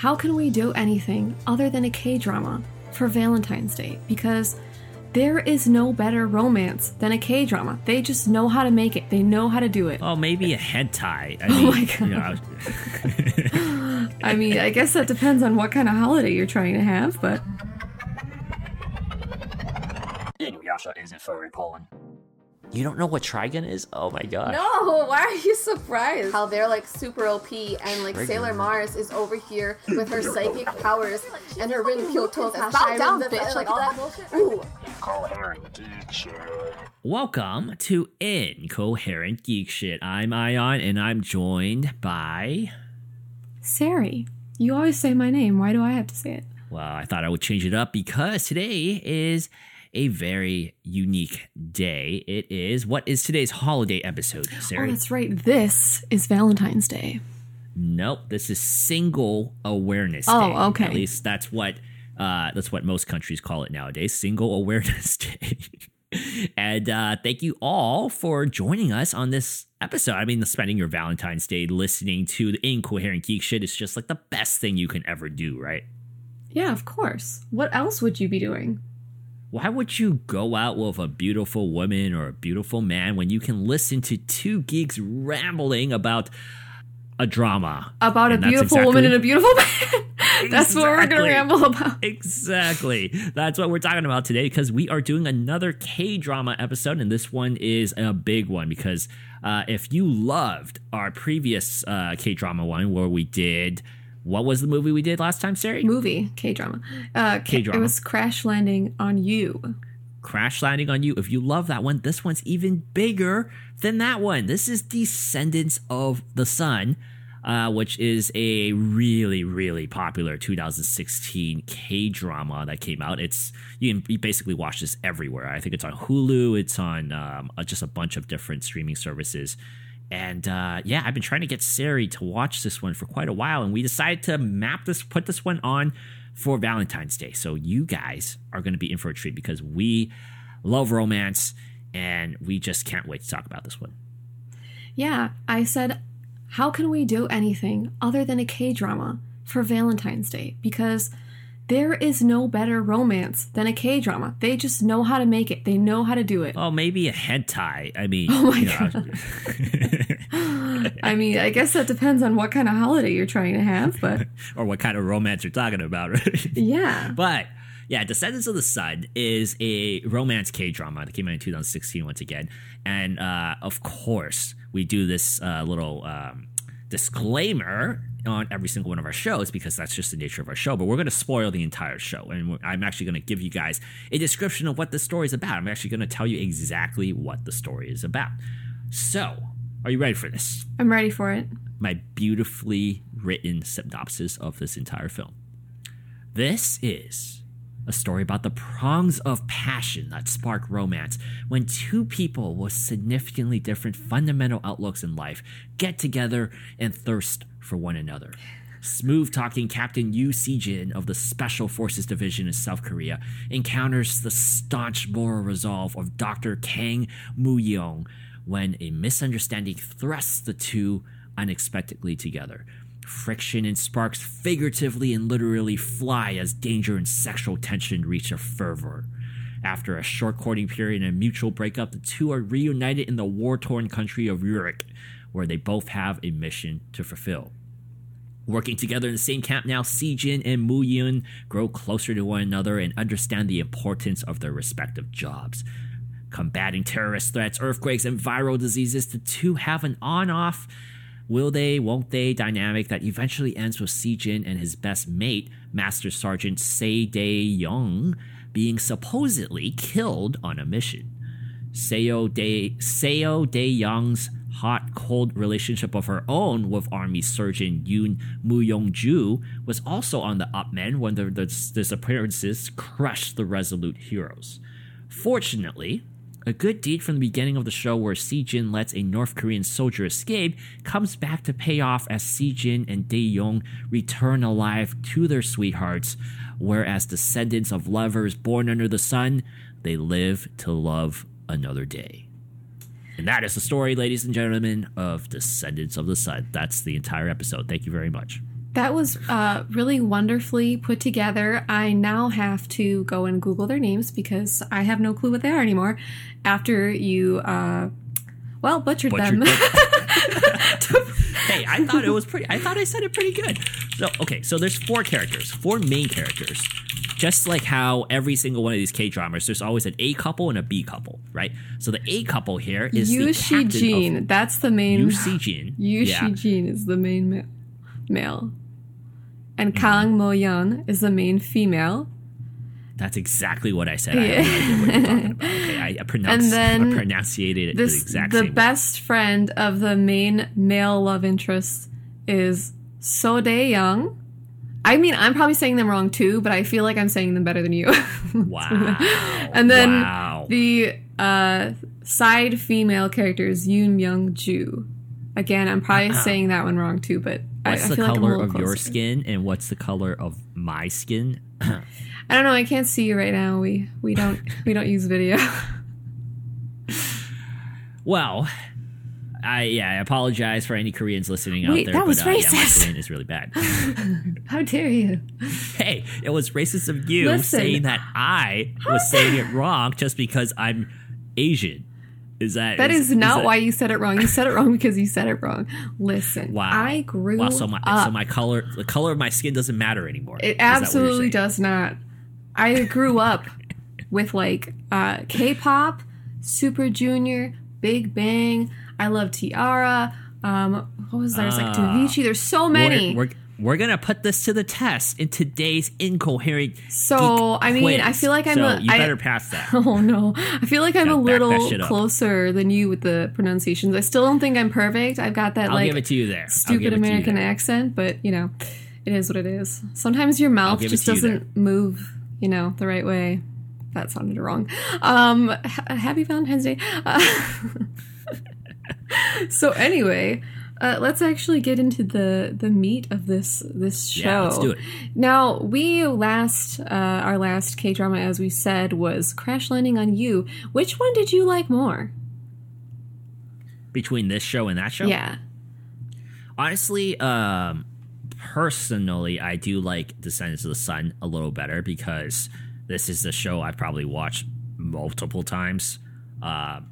how can we do anything other than a K drama for Valentine's Day? Because there is no better romance than a K drama. They just know how to make it. They know how to do it. Oh, maybe a hentai. I Oh my God. you know, I mean, I guess that depends on what kind of holiday you're trying to have, but Inuyasha isn't furry pollen. You don't know what Trigon is? Oh my god. No, why are you surprised? How they're like super OP and like Sailor Mars is over here with her psychic powers and her ring Kyoto Bow down, bitch, like all that bullshit. Ooh, Incoherent geek shit. Welcome to Incoherent Geek Shit. I'm Ion and I'm joined by. Sari, you always say my name. Why do I have to say it? Well, I thought I would change it up because today is a very unique day. It is. What is today's holiday episode, Sarah? Oh, that's right. This is Valentine's Day. Nope, this is Single Awareness Day. Oh, okay. At least that's what uh, that's what most countries call it nowadays. Single Awareness Day. and uh, thank you all for joining us on this episode. I mean, spending your Valentine's Day listening to the incoherent geek shit is just like the best thing you can ever do, right? Yeah, of course. What else would you be doing? Why would you go out with a beautiful woman or a beautiful man when you can listen to two geeks rambling about a drama? About And a beautiful exactly- woman and a beautiful man. That's what we're going to ramble about. Exactly. That's what we're talking about today because we are doing another K drama episode, and this one is a big one because uh, if you loved our previous uh, K drama one where we did. What was the movie we did last time, Sari? Movie, K drama. Uh, K- K-drama. It was Crash Landing on You. Crash Landing on You. If you love that one, this one's even bigger than that one. This is Descendants of the Sun, uh, which is a really, really popular 2016 K drama that came out. It's you can you basically watch this everywhere. I think it's on Hulu. It's on um, uh, just a bunch of different streaming services. And uh, yeah, I've been trying to get Sari to watch this one for quite a while, and we decided to map this, put this one on for Valentine's Day. So you guys are going to be in for a treat because we love romance, and we just can't wait to talk about this one. Yeah, I said, how can we do anything other than a K drama for Valentine's Day? Because there is no better romance than a K drama. They just know how to make it. They know how to do it. Oh, maybe a hentai. I mean, Oh my you know, I mean, I guess that depends on what kind of holiday you're trying to have, but or what kind of romance you're talking about, right? yeah. But yeah, Descendants of the Sun is a romance K drama that came out in 2016 once again, and uh, of course we do this uh, little um, disclaimer on every single one of our shows because that's just the nature of our show. But we're going to spoil the entire show, and I'm actually going to give you guys a description of what the story is about. I'm actually going to tell you exactly what the story is about. So, are you ready for this? I'm ready for it. my beautifully written synopsis of this entire film. This is a story about the prongs of passion that spark romance when two people with significantly different fundamental outlooks in life get together and thirst for one another. Smooth talking Captain Yu Sijin of the Special Forces Division in South Korea encounters the staunch moral resolve of Dr. Kang Mu-young when a misunderstanding thrusts the two unexpectedly together. Friction and sparks figuratively and literally fly as danger and sexual tension reach a fervor. After a short courting period and a mutual breakup, the two are reunited in the war torn country of Uruk, where they both have a mission to fulfill. Working together in the same camp now, Sijin and Mu Yun grow closer to one another and understand the importance of their respective jobs. Combating terrorist threats, earthquakes, and viral diseases, the two have an on off, will they, won't they dynamic that eventually ends with Sijin and his best mate, Master Sergeant Se Dae Young, being supposedly killed on a mission. Seo De Young's hot cold relationship of her own with Army Surgeon Yoon Mu Yong Ju was also on the upmend when the, the disappearances crushed the resolute heroes. Fortunately, a good deed from the beginning of the show where Se Jin lets a North Korean soldier escape comes back to pay off as Si Jin and Dae Young return alive to their sweethearts, whereas descendants of lovers born under the sun, they live to love another day. And that is the story, ladies and gentlemen, of Descendants of the Sun. That's the entire episode. Thank you very much. that was uh, really wonderfully put together. I now have to go and Google their names because I have no clue what they are anymore. After you, uh, well, butchered, Butchered them. hey, I thought it was pretty. I thought I said it pretty good. So okay, so there's four characters, four main characters. Just like how every single one of these K dramas, there's always an A couple and a B couple, right? So the A couple here is Yu Shi Jin. That's the main. Yu Si Jin. Yu yeah. Shi Jin is the main ma- male, and Mm-hmm. Kang Mo Yan is the main female. That's exactly what I said. I have no idea what you're talking about. Okay, I, I pronounced, then I pronunciated it This the exact the same. way. best friend of the main male love interest is So Dae Young. I mean, I'm probably saying them wrong too, but I feel like I'm saying them better than you. Wow. and then wow. the uh, side female character is Yoon Myung Ju. Again, I'm probably saying that one wrong too, but What's I the feel like I'm color of your skin and what's the color of my skin? I don't know. I can't see you right now. We we don't we don't use video. Well, I yeah, I apologize for any Koreans listening out there. that was but, uh, Yeah, my racist. Korean is really bad. How dare you? hey, it was racist of you Listen. saying that I was saying it wrong just because I'm Asian. Is that That is not that- why you said it wrong. You said it wrong because you said it wrong. Listen, Wow. I grew Wow, so my up. so my color the color of my skin doesn't matter anymore. it Is that what you're absolutely does not. I grew up with like uh, K-pop, Super Junior, Big Bang. I love T-ara. Um, what was there? There's like Ah. Davichi. There's so many. We're, we're, we're gonna put this to the test in today's incoherent. So, I mean, quiz. I feel like I'm So a- you I- better pass that. Oh no! I feel like I'm a Gotta back that little closer than you with the pronunciations. I still don't think I'm perfect. I've got that I'll like give it to you there. Stupid it to you American accent, but you know, it is what it is. Sometimes your mouth just you there. doesn't move, you know, the right way. That sounded wrong. Um, ha- happy Valentine's Day. Uh, so anyway, uh, let's actually get into the the meat of this this show. Yeah, let's do it. Now we last uh, our last K drama, as we said, was Crash Landing on You. Which one did you like more? Between this show and that show, Yeah. honestly, um, personally, I do like Descendants of the Sun a little better because this is the show I probably watched multiple times. Um,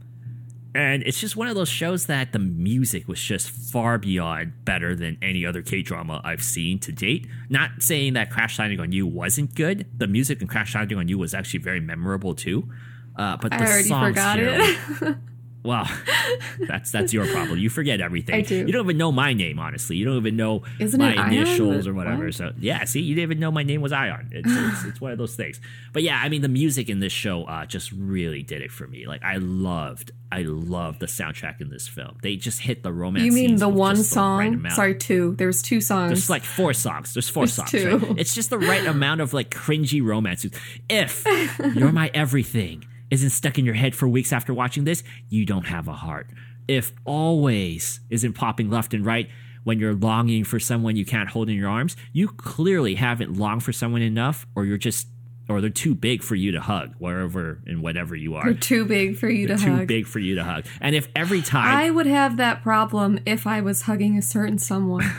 and it's just one of those shows that the music was just far beyond better than any other K drama I've seen to date. Not saying that Crash Landing on You wasn't good. The music in Crash Landing on You was actually very memorable too. Uh, but the I already songs forgot here it. Well, that's that's your problem. You forget everything. I do. You don't even know my name, honestly. You don't even know Isn't my initials or whatever. what? So yeah, see, you didn't even know my name was Ion. It's, it's it's one of those things. But yeah, I mean, the music in this show uh, just really did it for me. Like I loved, I loved the soundtrack in this film. They just hit the romance. You mean the one just the right song? Sorry, two. There's two songs. There's like four songs. There's four There's songs. two. Right? It's just the right amount of like cringy romance. If you're my everything isn't stuck in your head for weeks after watching this, you don't have a heart. If always isn't popping left and right when you're longing for someone you can't hold in your arms, you clearly haven't longed for someone enough, or you're just, or they're too big for you to hug, wherever and whatever you are. They're too big for you to too hug. big for you to hug. And if every time I would have that problem if I was hugging a certain someone.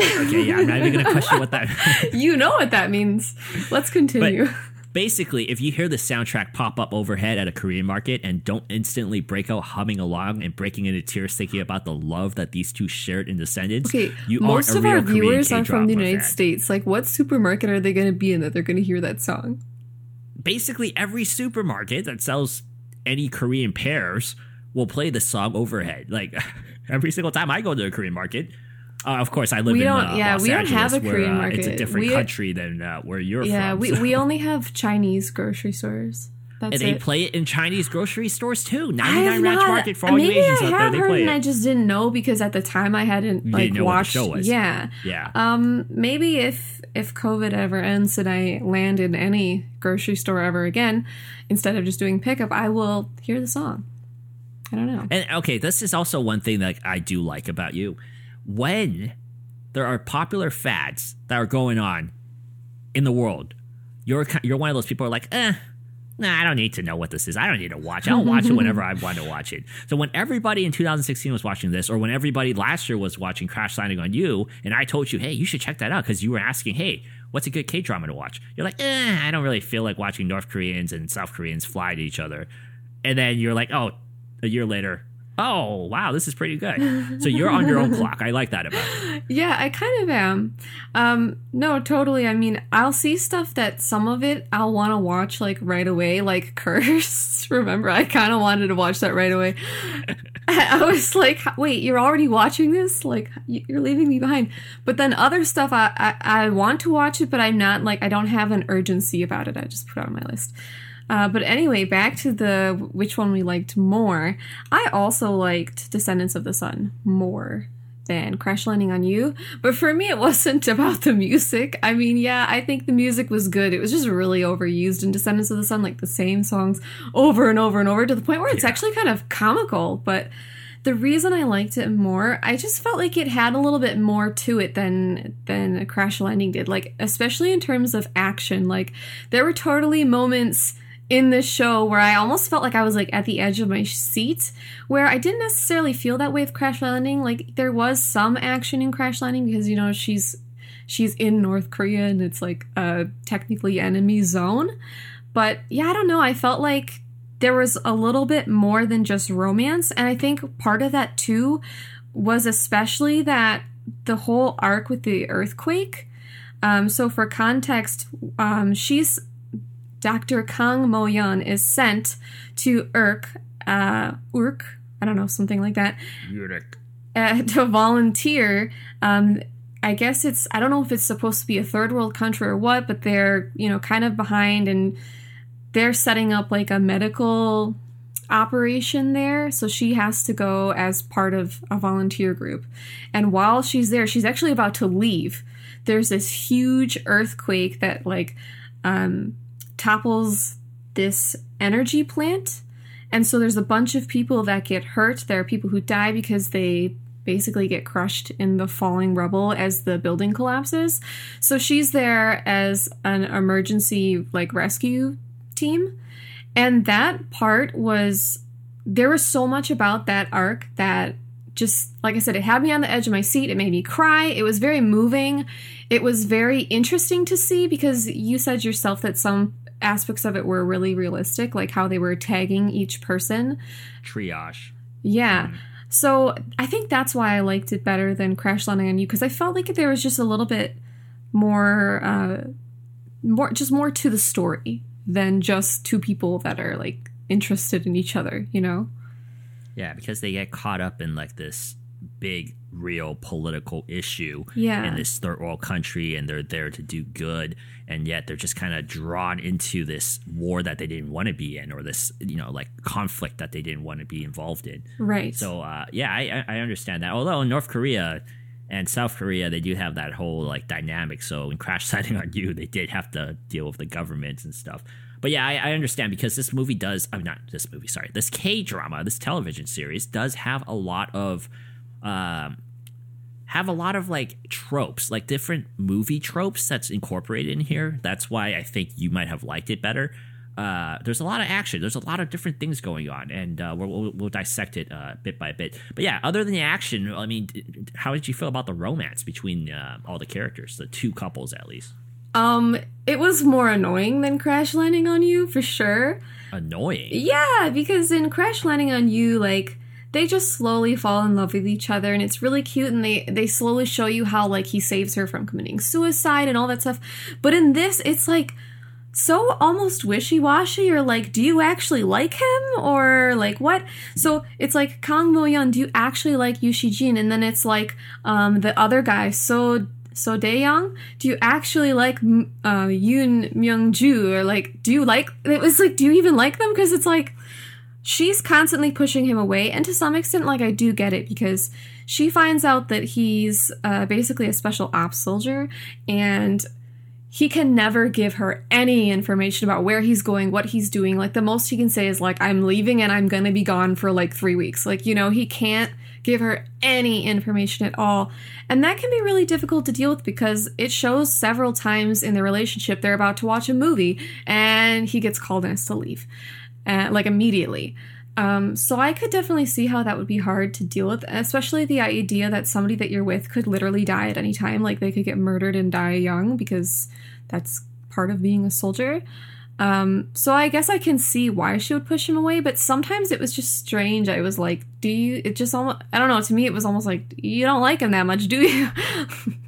okay, yeah, I'm not even gonna question what that you know what that means. Let's continue. Basically, if you hear the soundtrack pop up overhead at a Korean market and don't instantly break out humming along and breaking into tears thinking about the love that these two shared in Descendants, okay, you most of our viewers are from the United fan. States. Like, what supermarket are they going to be in that they're going to hear that song? Basically, every supermarket that sells any Korean pears will play the song overhead. Like every single time I go to a Korean market. Uh, of course, I live We in uh, yeah, Los we don't have a where, Korean uh, It's a different We- country than uh, where you're Yeah, from. we, so- we only have Chinese grocery stores. That's and they it. play it in Chinese grocery stores too. 99 Ranch not- Market for all you Asians I out there, have they heard play and it. I just didn't know because at the time I hadn't You like didn't know what the watched. Yeah, yeah. Um, maybe if if COVID ever ends and I land in any grocery store ever again, instead of just doing pickup, I will hear the song. I don't know. And okay, this is also one thing that I do like about you. When there are popular fads that are going on in the world, you're you're one of those people who are like, eh, nah, I don't need to know what this is. I don't need to watch. I'll watch it whenever I want to watch it. So when everybody in 2016 was watching this, or when everybody last year was watching Crash Landing on You, and I told you, hey, you should check that out because you were asking, hey, what's a good K drama to watch? You're like, eh, I don't really feel like watching North Koreans and South Koreans fly to each other. And then you're like, oh, a year later, oh wow this is pretty good so you're on your own clock i like that about it Yeah, I kind of am. Um, no, totally. I mean, I'll see stuff that some of it I'll want to watch like right away, like Curse. Remember, I kind of wanted to watch that right away. I was like, wait, you're already watching this? Like, you're leaving me behind. But then other stuff, I, I, I want to watch it, but I'm not like, I don't have an urgency about it. I just put it on my list. Uh, but anyway, back to the which one we liked more. I also liked Descendants of the Sun more than Crash Landing on You. But for me, it wasn't about the music. I mean, yeah, I think the music was good. It was just really overused in Descendants of the Sun, like the same songs over and over and over to the point where it's actually kind of comical. But the reason I liked it more, I just felt like it had a little bit more to it than than Crash Landing did. Like especially in terms of action. Like there were totally moments in this show where I almost felt like I was like at the edge of my seat, where I didn't necessarily feel that way with Crash Landing. Like there was some action in Crash Landing because you know she's she's in North Korea and it's like a technically enemy zone. But yeah, I don't know. I felt like there was a little bit more than just romance, and I think part of that too was especially that the whole arc with the earthquake. Um, so for context, um, she's Dr. Kang Mo Yeon is sent to Urk, uh, Urk, I don't know, something like that, uh, to volunteer. Um, I guess it's, I don't know if it's supposed to be a third world country or what, but they're, you know, kind of behind and they're setting up like a medical operation there. So she has to go as part of a volunteer group. And while she's there, she's actually about to leave. There's this huge earthquake that, like, um, topples this energy plant. And so there's a bunch of people that get hurt. There are people who die because they basically get crushed in the falling rubble as the building collapses. So she's there as an emergency like rescue team. And that part was there was so much about that arc that just like I said, it had me on the edge of my seat. It made me cry. It was very moving. It was very interesting to see because you said yourself that some aspects of it were really realistic, like how they were tagging each person. triage Yeah. So I think that's why I liked it better than Crash Landing on You because I felt like there was just a little bit more, uh, more just more to the story than just two people that are like interested in each other. You know? Yeah, because they get caught up in like this big, real political issue Yeah. in this third world country, and they're there to do good, and yet they're just kind of drawn into this war that they didn't want to be in, or this you know like conflict that they didn't want to be involved in. Right. So uh, yeah, I, I understand that. Although in North Korea and South Korea, they do have that whole like dynamic. So in Crash Landing on You, they did have to deal with the government and stuff. But yeah, I, I understand because this movie does. I'm not this movie. Sorry, this K drama, this television series does have a lot of. Um, have a lot of like tropes, like different movie tropes that's incorporated in here. That's why I think you might have liked it better. Uh, there's a lot of action. There's a lot of different things going on, and uh, we'll, we'll, dissect it uh, bit by bit. But yeah, other than the action, I mean, how did you feel about the romance between uh, all the characters, the two couples at least? um, it was more annoying than Crash Landing on You for sure. Annoying. Yeah, because in Crash Landing on You, like they just slowly fall in love with each other, and it's really cute. And they they slowly show you how like he saves her from committing suicide and all that stuff. But in this, it's like so almost wishy-washy or like do you actually like him or like what so it's like kang mo-yeon do you actually like Yushi Jin and then it's like um the other guy so so Daeyoung, do you actually like uh, Yoon Myung Ju or like do you like it was like do you even like them because it's like she's constantly pushing him away and to some extent like i do get it because she finds out that he's uh, basically a special ops soldier and he can never give her any information about where he's going what he's doing. Like the most he can say is like i'm leaving and i'm gonna be gone for like three weeks. Like you know he can't give her any information at all. And that can be really difficult to deal with because it shows several times in the relationship they're about to watch a movie and he gets called and has to leave, uh, like immediately. Um, so I could definitely see how that would be hard to deal with, especially the idea that somebody that you're with could literally die at any time. Like they could get murdered and die young because that's part of being a soldier. Um, so I guess I can see why she would push him away, but sometimes it was just strange. I was like, do you, it just almost, I don't know, to me it was almost like, you don't like him that much, do you?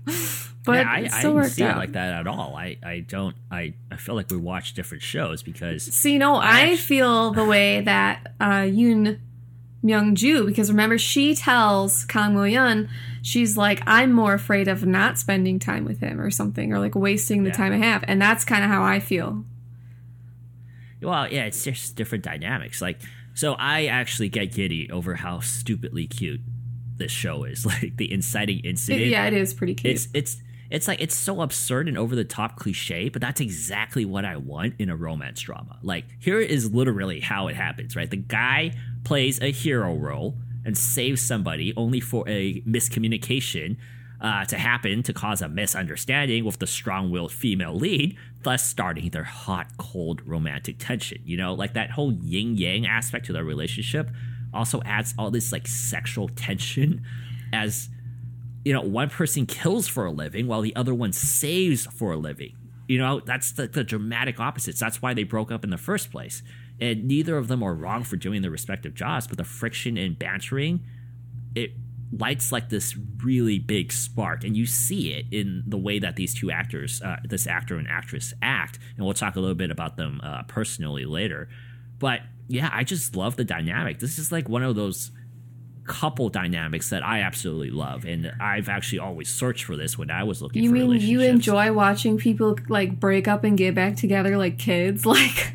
but yeah, I, it still I didn't see out. it like that at all. I, I don't, I, I feel like we watch different shows because. See, no, I, I feel the way that uh, Yoon Myung Ju, because remember, she tells Kang Mo Yun, she's like, I'm more afraid of not spending time with him or something, or like wasting the yeah. time I have. And that's kind of how I feel well, yeah, it's just different dynamics. Like, so I actually get giddy over how stupidly cute this show is. Like the inciting incident. yeah, it is pretty cute. It's it's it's like it's so absurd and over the top cliche, but that's exactly what I want in a romance drama. Like here is literally how it happens, right? The guy plays a hero role and saves somebody only for a miscommunication uh, to happen to cause a misunderstanding with the strong willed female lead, thus starting their hot, cold romantic tension. You know, like that whole yin yang aspect to their relationship also adds all this like sexual tension as you know one person kills for a living while the other one saves for a living. You know that's the, the dramatic opposites. That's why they broke up in the first place. And neither of them are wrong for doing their respective jobs but the friction and bantering it lights like this really big spark. And you see it in the way that these two actors uh, this actor and actress act. And we'll talk a little bit about them uh, personally later. But yeah i just love the dynamic. This is like one of those couple dynamics that i absolutely love and i've actually always searched for this when i was looking you for mean you enjoy watching people like break up and get back together like kids like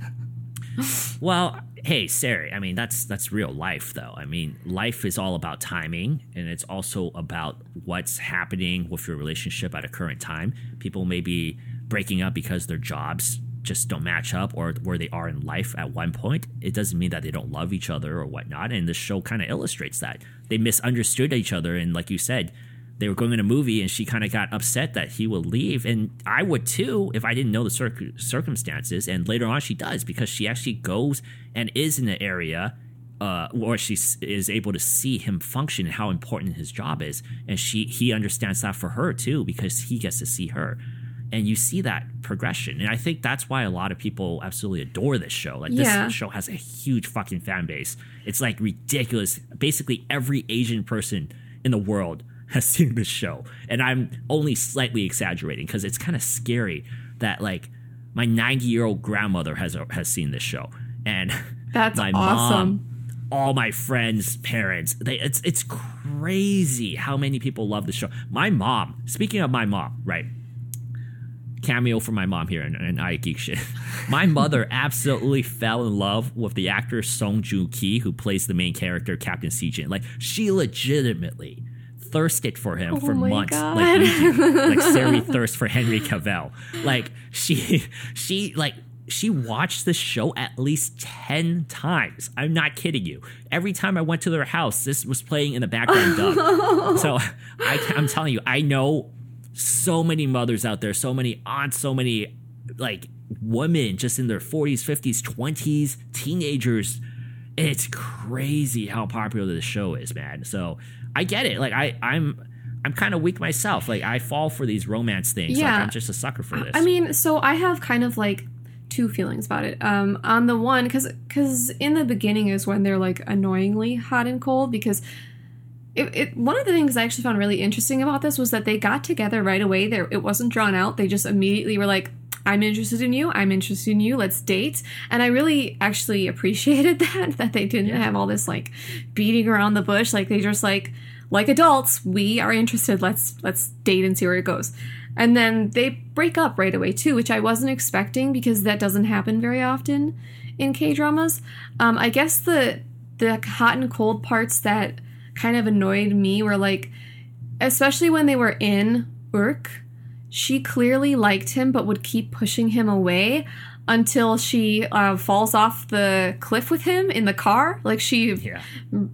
well hey Sari, I mean that's that's real life though. I mean, life is all about timing and it's also about what's happening with your relationship at a current time. People may be breaking up because their jobs just don't match up or where they are in life at one point. It doesn't mean that they don't love each other or whatnot. And the show kind of illustrates that. They misunderstood each other and like you said, they were going in a movie and she kind of got upset that he would leave and i would too if i didn't know the cir- circumstances and later on she does because she actually goes and is in the area uh, where she is able to see him function and how important his job is and she he understands that for her too because he gets to see her and you see that progression and i think that's why a lot of people absolutely adore this show like this yeah. show has a huge fucking fan base it's like ridiculous basically every asian person in the world has seen this show. And I'm only slightly exaggerating because it's kind of scary that like my 90 year old grandmother has uh, has seen this show. And that's my awesome. Mom, all my friends' parents, they it's it's crazy how many people love the show. My mom, speaking of my mom, right? Cameo for my mom here in, in I Geek Shit. My mother absolutely fell in love with the actor Song Joong Ki, who plays the main character, Captain Sejin. Like, she legitimately thirsted for him oh for months, God. like like Sari thirst for Henry Cavill. Like she she like she watched the show at least 10 times. I'm not kidding you. Every time I went to their house, this was playing in the background so I, I'm telling you, I know so many mothers out there, so many aunts, so many like women just in their 40s, 50s, 20s, teenagers. It's crazy how popular this show is, man. So I get it. Like I, I'm I'm kind of weak myself. Like I fall for these romance things. Yeah. Like I'm just a sucker for this. I mean, so I have kind of like two feelings about it. Um, on the one, because because in the beginning is when they're like annoyingly hot and cold because. It, it, one of the things I actually found really interesting about this was that they got together right away. There, it wasn't drawn out. They just immediately were like, I'm interested in you. I'm interested in you. Let's date. And I really actually appreciated that, that they didn't yeah. have all this like beating around the bush. Like they just like, like adults, we are interested. Let's, let's date and see where it goes. And then they break up right away too, which I wasn't expecting because that doesn't happen very often in K dramas. Um, I guess the, the hot and cold parts that kind of annoyed me were like, especially when they were in Urk she clearly liked him but would keep pushing him away. until she uh, falls off the cliff with him in the car. Like she Yeah.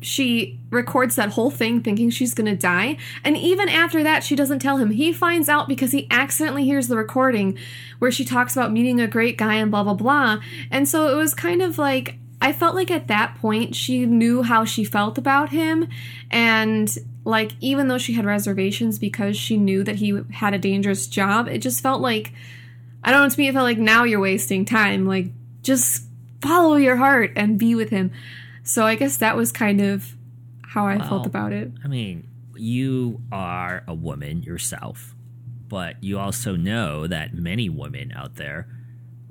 she records that whole thing thinking she's gonna die. And even after that, she doesn't tell him. He finds out because he accidentally hears the recording where she talks about meeting a great guy and blah blah blah. And so it was kind of like I felt like at that point she knew how she felt about him and like even though she had reservations because she knew that he had a dangerous job, it just felt like I don't know, to me it felt like now you're wasting time. Like just follow your heart and be with him. So I guess that was kind of how I Wow. felt about it. I mean, you are a woman yourself, but you also know that many women out there,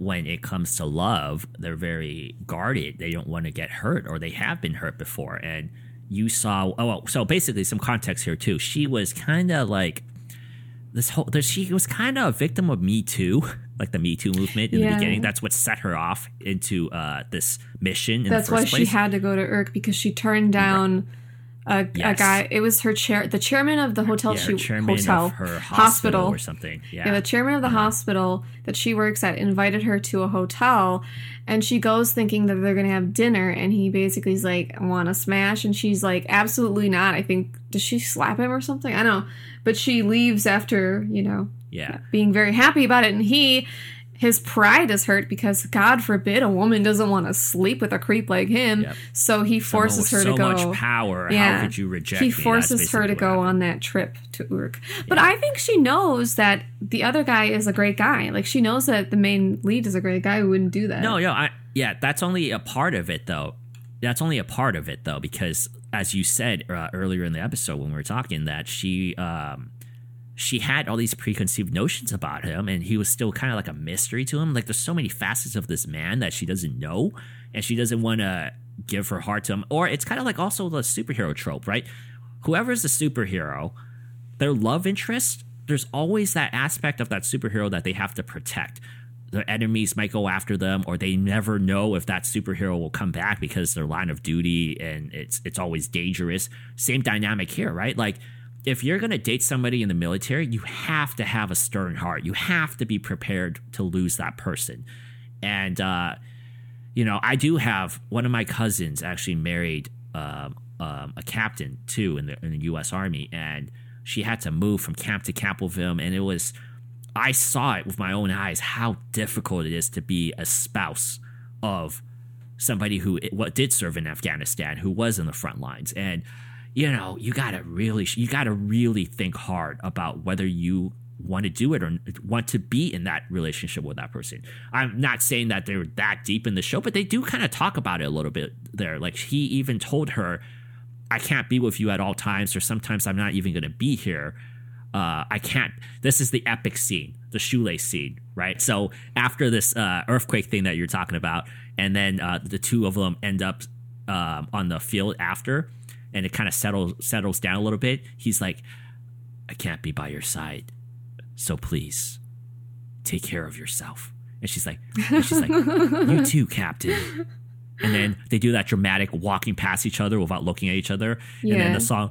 when it comes to love, they're very guarded. They don't want to get hurt, or they have been hurt before. And you saw, oh, well, so basically, some context here too. She was kind of like this whole. She was kind of a victim of Me Too, like the Me Too movement in Yeah. the beginning. That's what set her off into uh, this mission. In That's why first she had to go to Irk because she turned down a, a Yes. guy. It was her chair, the chairman of the hotel. yeah, she hotel of her hospital, or something. Yeah, Yeah, the chairman of the uh-huh. hospital that she works at invited her to a hotel, and she goes thinking that they're gonna have dinner, and he basically is like, "Want to smash?" And she's like, "Absolutely not." I think does she slap him or something? I don't know, but she leaves after you know yeah. being very happy about it, and he. His pride is hurt because God forbid a woman doesn't want to sleep with a creep like him. Yep. So he forces her so to go. So much power. Yeah. How could you reject he? Forces her to go on that trip to Urk. But I think she knows that the other guy is a great guy. Like she knows that the main lead is a great guy who wouldn't do that. No, no, I, yeah, that's only a part of it, though. That's only a part of it, though, because as you said uh, earlier in the episode when we were talking, that she um, she had all these preconceived notions about him, and he was still kind of like a mystery to him. Like there's so many facets of this man that she doesn't know, and she doesn't want to give her heart to him. Or it's kind of like also the superhero trope, right? Whoever's the superhero, their love interest, there's always that aspect of that superhero that they have to protect. Their enemies might go after them, or they never know if that superhero will come back because their line of duty and it's it's always dangerous. Same dynamic here, right? Like if you're gonna date somebody in the military, you have to have a stern heart. You have to be prepared to lose that person. And uh, you know, I do have one of my cousins actually married um, um, a captain too in the in the U.S. Army, and she had to move from camp to him, and it was I saw it with my own eyes how difficult it is to be a spouse of somebody who what did serve in Afghanistan, who was in the front lines, and you know you gotta really you gotta really think hard about whether you want to do it or want to be in that relationship with that person. I'm not saying that they're that deep in the show, but they do kind of talk about it a little bit there. Like he even told her, "I can't be with you at all times, or sometimes I'm not even going to be here." uh, I can't. This is the epic scene, the shoelace scene, right? So after this uh, earthquake thing that you're talking about, and then uh, the two of them end up um, on the field after, and it kind of settles settles down a little bit. He's like, "I can't be by your side, so please take care of yourself." And she's like, and she's like, "You too, Captain." And then they do that dramatic walking past each other without looking at each other, and then the song.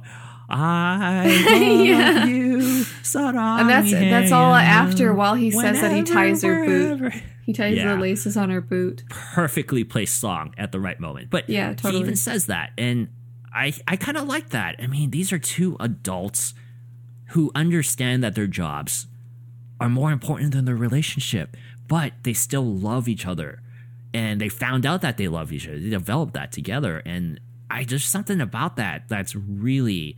I love Yeah. you. Sarang And that's that's all after while he says that he ties her boot. He ties Yeah. the laces on her boot. Perfectly placed song at the right moment. But Yeah, he even says that. And I I kind of like that. I mean, these are two adults who understand that their jobs are more important than their relationship, but they still love each other. And they found out that they love each other. They developed that together. And I just something about that that's really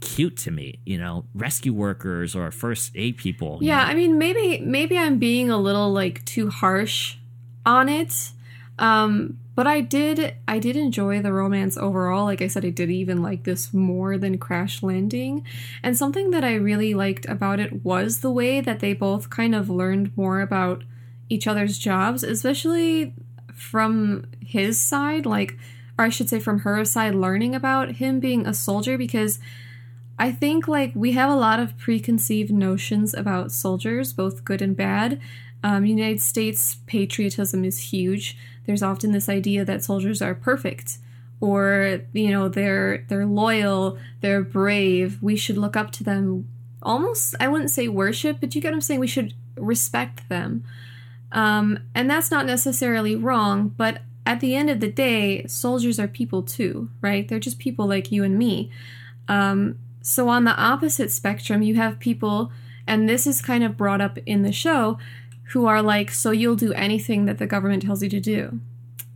cute to me. You know, rescue workers or first aid people. Yeah, know. I mean maybe maybe I'm being a little like too harsh on it. Um but I did I did enjoy the romance overall. Like I said I did even like this more than Crash Landing. And something that I really liked about it was the way that they both kind of learned more about each other's jobs, especially from his side, like or I should say from her side learning about him being a soldier because I think like we have a lot of preconceived notions about soldiers, both good and bad. Um, United States patriotism is huge. There's often this idea that soldiers are perfect, or you know they're they're loyal, they're brave. We should look up to them. Almost, I wouldn't say worship, but you get what I'm saying. We should respect them. Um, and that's not necessarily wrong, but at the end of the day, soldiers are people too, right? They're just people like you and me. Um, so on the opposite spectrum, you have people, and this is kind of brought up in the show, who are like, so you'll do anything that the government tells you to do.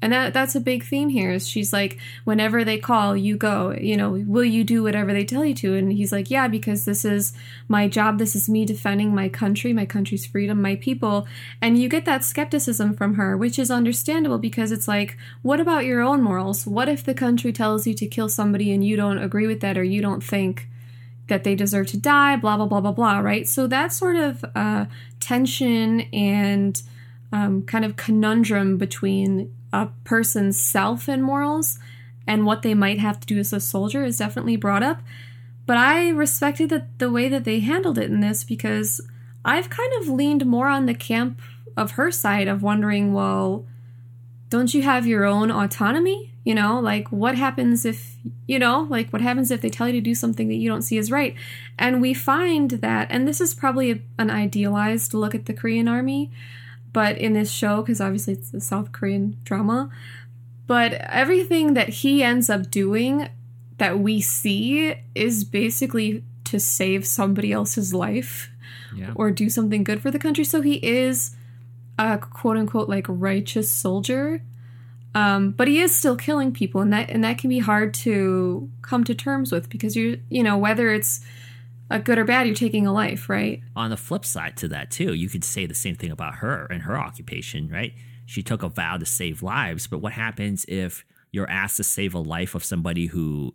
And that that's a big theme here is she's like, whenever they call, you go, you know, will you do whatever they tell you to? And he's like, yeah, because this is my job. This is me defending my country, my country's freedom, my people. And you get that skepticism from her, which is understandable because it's like, what about your own morals? What if the country tells you to kill somebody and you don't agree with that or you don't think that they deserve to die, blah, blah, blah, blah, blah, right? So that sort of uh, tension and um, kind of conundrum between a person's self and morals and what they might have to do as a soldier is definitely brought up. But I respected the, the way that they handled it in this because I've kind of leaned more on the camp of her side of wondering, well, don't you have your own autonomy? You know, like what happens if, you know, like what happens if they tell you to do something that you don't see as right? And we find that, and this is probably a, an idealized look at the Korean army, but in this show, because obviously it's a South Korean drama, but everything that he ends up doing that we see is basically to save somebody else's life Yeah. or do something good for the country. So he is a quote unquote like righteous soldier. Um, but he is still killing people, and that and that can be hard to come to terms with because you you know whether it's a good or bad, you're taking a life, right? on the flip side to that too, you could say the same thing about her and her occupation, right? She took a vow to save lives, but what happens if you're asked to save a life of somebody who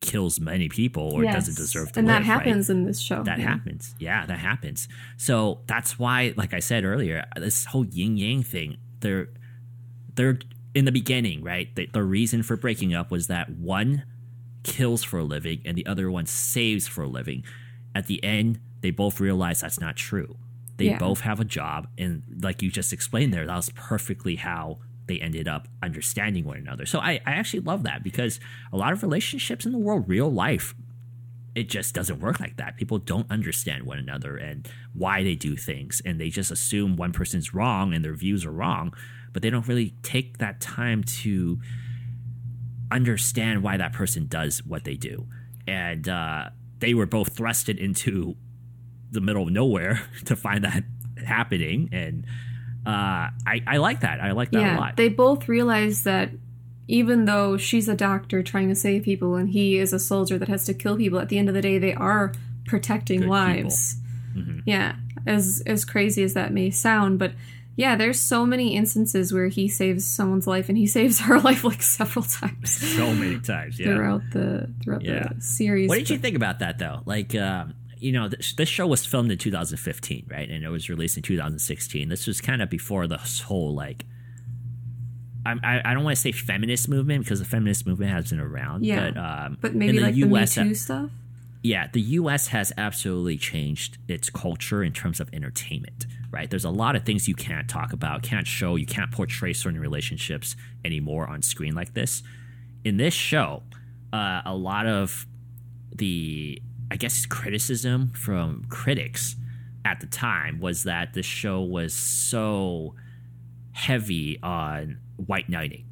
kills many people or doesn't deserve to and live? that right? happens in this show. That yeah. happens. Yeah, that happens. So that's why, like I said earlier, this whole yin yang thing, they're they're in the beginning, right? The, the reason for breaking up was that one kills for a living and the other one saves for a living. At the end, they both realize that's not true. They Yeah. both have a job, and like you just explained there, that was perfectly how they ended up understanding one another. So I, I actually love that because a lot of relationships in the world, real life, it just doesn't work like that. People don't understand one another and why they do things, and they just assume one person's wrong and their views are wrong, but they don't really take that time to understand why that person does what they do. And uh, they were both thrusted into the middle of nowhere to find that happening, and uh, I, I like that. I like that a lot. they both realize that even though she's a doctor trying to save people and he is a soldier that has to kill people, at the end of the day, they are protecting Good lives. Mm-hmm. Yeah, as as crazy as that may sound, but yeah, there's so many instances where he saves someone's life and he saves her life like several times so many times, yeah. throughout the throughout Yeah. the series. What did you think about that though? Like, um, you know, this, this show was filmed in 2015, right? And it was released in 2016. This was kind of before the whole like. I, I, I don't want to say feminist movement because the feminist movement has been around, Yeah. but um, But maybe like the Me US, Too stuff. yeah, the U.S. has absolutely changed its culture in terms of entertainment. Right? There's a lot of things you can't talk about, can't show, you can't portray certain relationships anymore on screen like this. In this show, uh, a lot of the, I guess, criticism from critics at the time was that the show was so heavy on white knighting,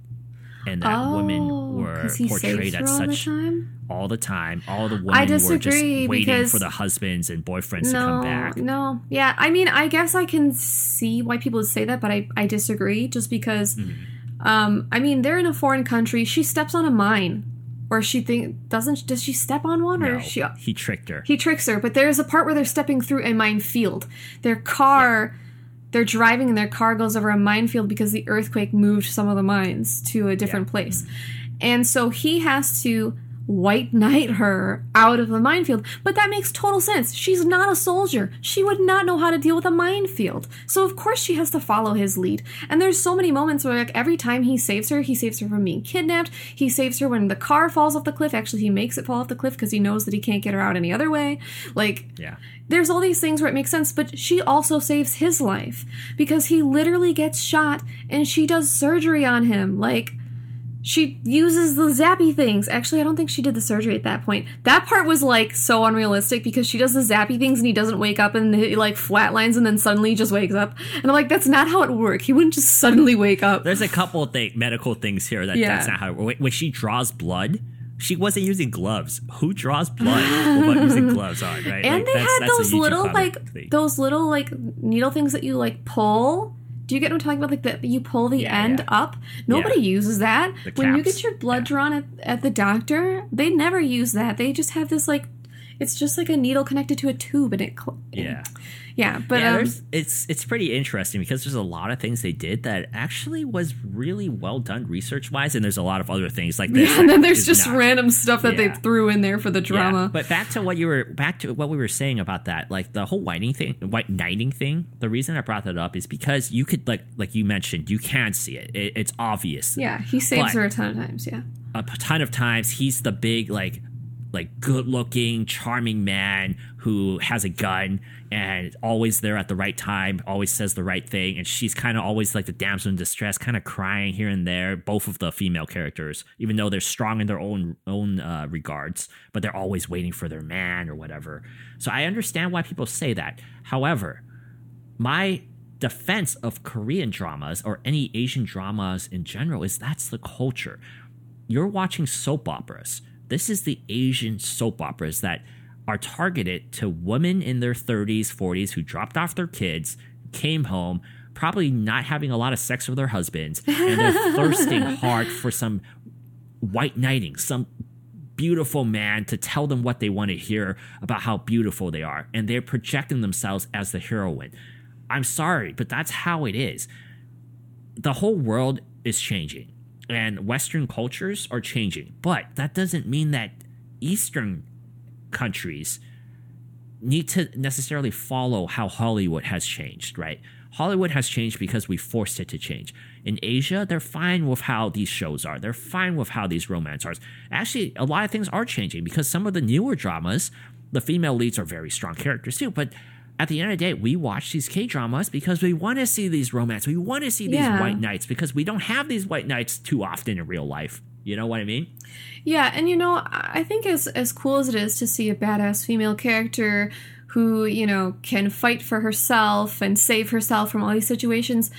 and that women Oh, were 'cause he portrayed at the such time? all the time. All the women I were just waiting for the husbands and boyfriends to come back. No, yeah. I mean, I guess I can see why people would say that, but I, I disagree. Just because, Mm-hmm. um, I mean, they're in a foreign country. She steps on a mine, or she think doesn't? Does she step on one, or No, she? he tricked her. He tricks her, but there's a part where they're stepping through a minefield. Their car, they're driving, and their car goes over a minefield because the earthquake moved some of the mines to a different place. And so he has to white knight her out of the minefield. But that makes total sense. She's not a soldier. She would not know how to deal with a minefield. So of course she has to follow his lead. And there's so many moments where like every time he saves her, he saves her from being kidnapped. He saves her when the car falls off the cliff. Actually, he makes it fall off the cliff because he knows that he can't get her out any other way. Like Yeah. there's all these things where it makes sense, but she also saves his life because he literally gets shot and she does surgery on him. Like, she uses the zappy things. Actually, I don't think she did the surgery at that point. That part was like so unrealistic because she does the zappy things and he doesn't wake up and he like flatlines and then suddenly just wakes up. And I'm like, that's not how it works. He wouldn't just suddenly wake up. There's a couple of th- medical things here that Yeah. that's not how it works. When she draws blood, she wasn't using gloves. Who draws blood without using gloves on, right? and Like, they that's- had that's those little like thing. those little like needle things that you like pull. Do you get what I'm talking about? Like that you pull the Yeah, end yeah. up. Nobody uses that. When you get your blood Yeah. drawn at, at the doctor, they never use that. They just have this like it's just like a needle connected to a tube and it cl- Yeah. yeah but yeah, um, it's it's pretty interesting because there's a lot of things they did that actually was really well done research wise, and there's a lot of other things like this. yeah, and then there's just not. random stuff that they threw in there for the Yeah, drama. But back to what you were back to what we were saying about that, like the whole whiting thing, white knighting thing. The reason I brought that up is because you could like like you mentioned, you can see it. it it's obvious. yeah, he saves But- her a ton of times. Yeah, a ton of times he's the big like like good looking charming man who has a gun and always there at the right time always says the right thing and she's kind of always like the damsel in distress kind of crying here and there both of the female characters even though they're strong in their own own uh, regards but they're always waiting for their man or whatever so i understand why people say that however my defense of Korean dramas or any Asian dramas in general is that's the culture. You're watching soap operas. This is the Asian soap operas that are targeted to women in their 30s, 40s who dropped off their kids, came home, probably not having a lot of sex with their husbands, and they're thirsting hard for some white knighting, some beautiful man to tell them what they want to hear about how beautiful they are. And they're projecting themselves as the heroine. I'm sorry, but that's how it is. The whole world is changing and Western cultures are changing, but that doesn't mean that Eastern countries need to necessarily follow how Hollywood has changed, right? Hollywood has changed because we forced it to change. In Asia, they're fine with how these shows are. They're fine with how these romance are. Actually, a lot of things are changing because some of the newer dramas, the female leads are very strong characters too. But at the end of the day, we watch these K dramas because we want to see these romance. We want to see these Yeah. white knights because we don't have these white knights too often in real life. You know what I mean? Yeah, and you know, I think as as cool as it is to see a badass female character who, you know, can fight for herself and save herself from all these situations,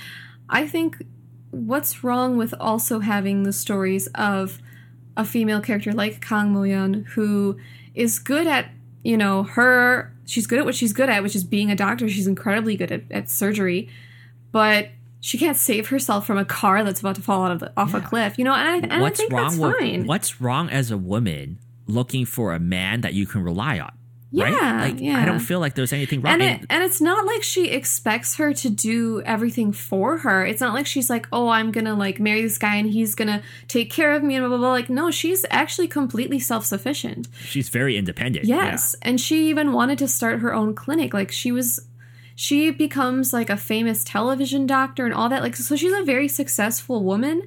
I think what's wrong with also having the stories of a female character like Kang Mo-yeon who is good at, you know, her she's good at what she's good at, which is being a doctor. She's incredibly good at, at surgery, but she can't save herself from a car that's about to fall out of the, off a cliff, you know. And I, and I think wrong that's with fine. what's wrong as a woman looking for a man that you can rely on? Right? Yeah, I don't feel like there's anything wrong. and And- it, and it's not like she expects her to do everything for her. It's not like she's like, "Oh, I'm going to like marry this guy and he's going to take care of me and blah blah blah." Like, no, she's actually completely self-sufficient. she's very independent. Yes, and she even wanted to start her own clinic. Like she was she becomes like a famous television doctor and all that like so she's a very successful woman